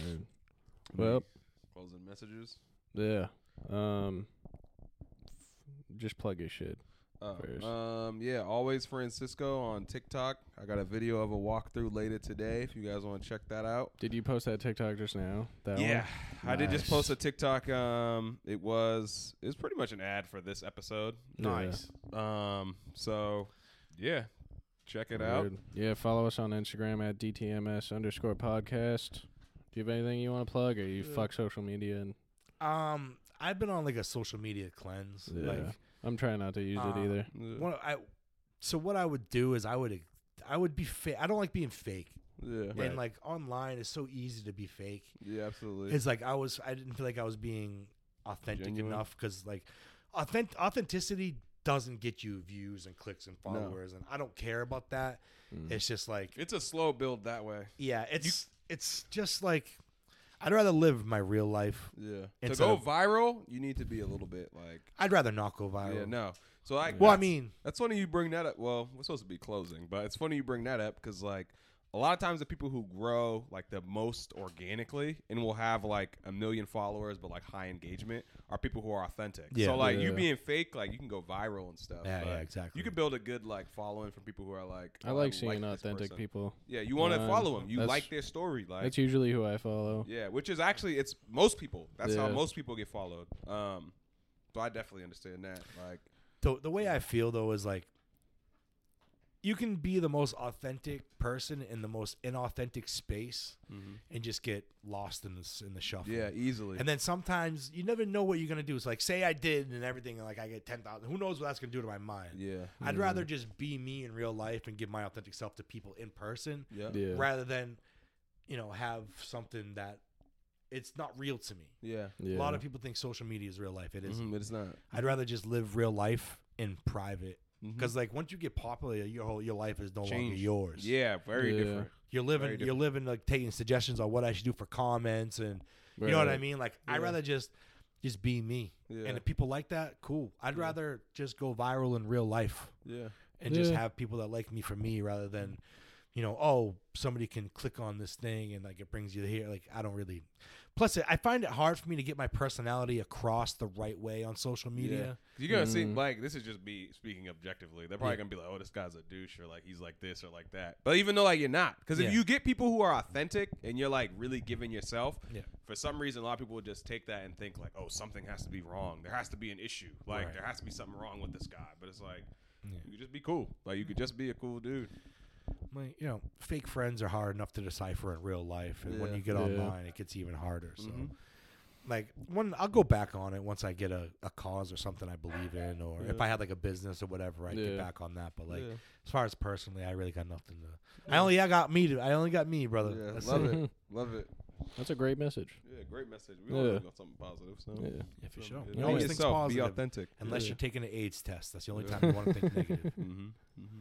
Alright. Well, Closing messages. yeah. Um, just plug your shit. Oh, um, yeah, always Francisco on TikTok. I got a video of a walkthrough later today. If you guys want to check that out. Did you post that TikTok just now? That yeah, I did just post a TikTok. Um, it was it was pretty much an ad for this episode. one? Nice. Um, so yeah, check it Yeah. out. Yeah, follow us on Instagram at DTMS underscore podcast. Do you have anything you want to plug or you Yeah. fuck social media and Um, I've been on like a social media cleanse. Yeah. Like, I'm trying not to use Uh, it either. Yeah, what I, so what I would do is I would, I would be fake. I don't like being fake. yeah, And like online, it's so easy to be fake. yeah, absolutely. It's like I was. I didn't feel like I was being authentic Genuine? enough because like, authentic authenticity doesn't get you views and clicks and No. followers, and I don't care about that. Mm. It's just like, it's a slow build that way. yeah, it's it's just like, I'd rather live my real life. Yeah, to Instead go of- viral, you need to be a little bit like I'd rather not go viral. yeah, no. So I Well, I mean, That's funny you bring that up. Well, we're supposed to be closing, but it's funny you bring that up because like a lot of times the people who grow like the most organically and will have like a million followers but like high engagement are people who are authentic. Yeah. So like Yeah. you being fake, like you can go viral and stuff. Yeah, yeah, exactly. You can build a good like following from people who are like. I oh, like seeing this authentic people. Yeah, you want to Um, follow them. You like their story, like That's usually who I follow. yeah, which is actually it's most people. That's how most people get followed. Um, so I definitely understand that. Like, the the way I feel though is like you can be the most authentic person in the most inauthentic space and just get lost in this in the shuffle. yeah, easily. And then sometimes you never know what you're gonna do. It's like say I did and everything, and like I get ten thousand. Who knows what that's gonna do to my mind? yeah, I'd rather just be me in real life and give my authentic self to people in person, yeah, Yeah. rather than, you know, have something that it's not real to me. yeah. Yeah. A lot of people think social media is real life. It isn't. Mhm, but it's not. I'd rather just live real life in private. Mm-hmm. Because like once you get popular, your whole your life is no longer yours. Yeah, very Yeah. different. You're Very living. You're living like taking suggestions on what I should do for comments, and you know what I Right. mean. Like I'd Yeah. rather just just be me. Yeah. And if people like that, cool. I'd Yeah. rather just go viral in real life Yeah, and just Yeah. have people that like me for me, rather than, you know, oh somebody can click on this thing and like it brings you here. Like I don't really. Plus, I find it hard for me to get my personality across the right way on social media. You're gonna see mm. like this is just me speaking objectively. They're probably Yeah. gonna be like, "Oh, this guy's a douche," or like he's like this or like that. But even though like you're not, because Yeah. if you get people who are authentic and you're like really giving yourself, Yeah. for some reason a lot of people will just take that and think like, "Oh, something has to be wrong. There has to be an issue. Like Right. there has to be something wrong with this guy." But it's like you could just be cool. Like you could just be a cool dude. My, you know, fake friends are hard enough to decipher in real life, and when Yeah. you get Yeah. online, it gets even harder. So, Mhm. like, one, I'll go back on it once I get a, a cause or something I believe in, or if Yeah. I had like a business or whatever, I'd Yeah. get back on that. But like, Yeah. as far as personally, I really got nothing to. I only I got me. To, I only got me, brother. Yeah, That's love it. it, love it. That's a great message. Yeah, great message. We Yeah. always got something positive. So Yeah. Yeah, for So, sure. yeah, You be always think yourself, positive, Be authentic. unless Yeah. you're taking an AIDS test. That's the only Yeah. time you want to think negative. Mm-hmm. Mm-hmm.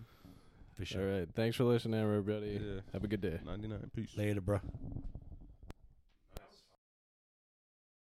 For sure. All right. Thanks for listening, everybody. Yeah. Have a good day. Ninety nine. Peace. Later, bro.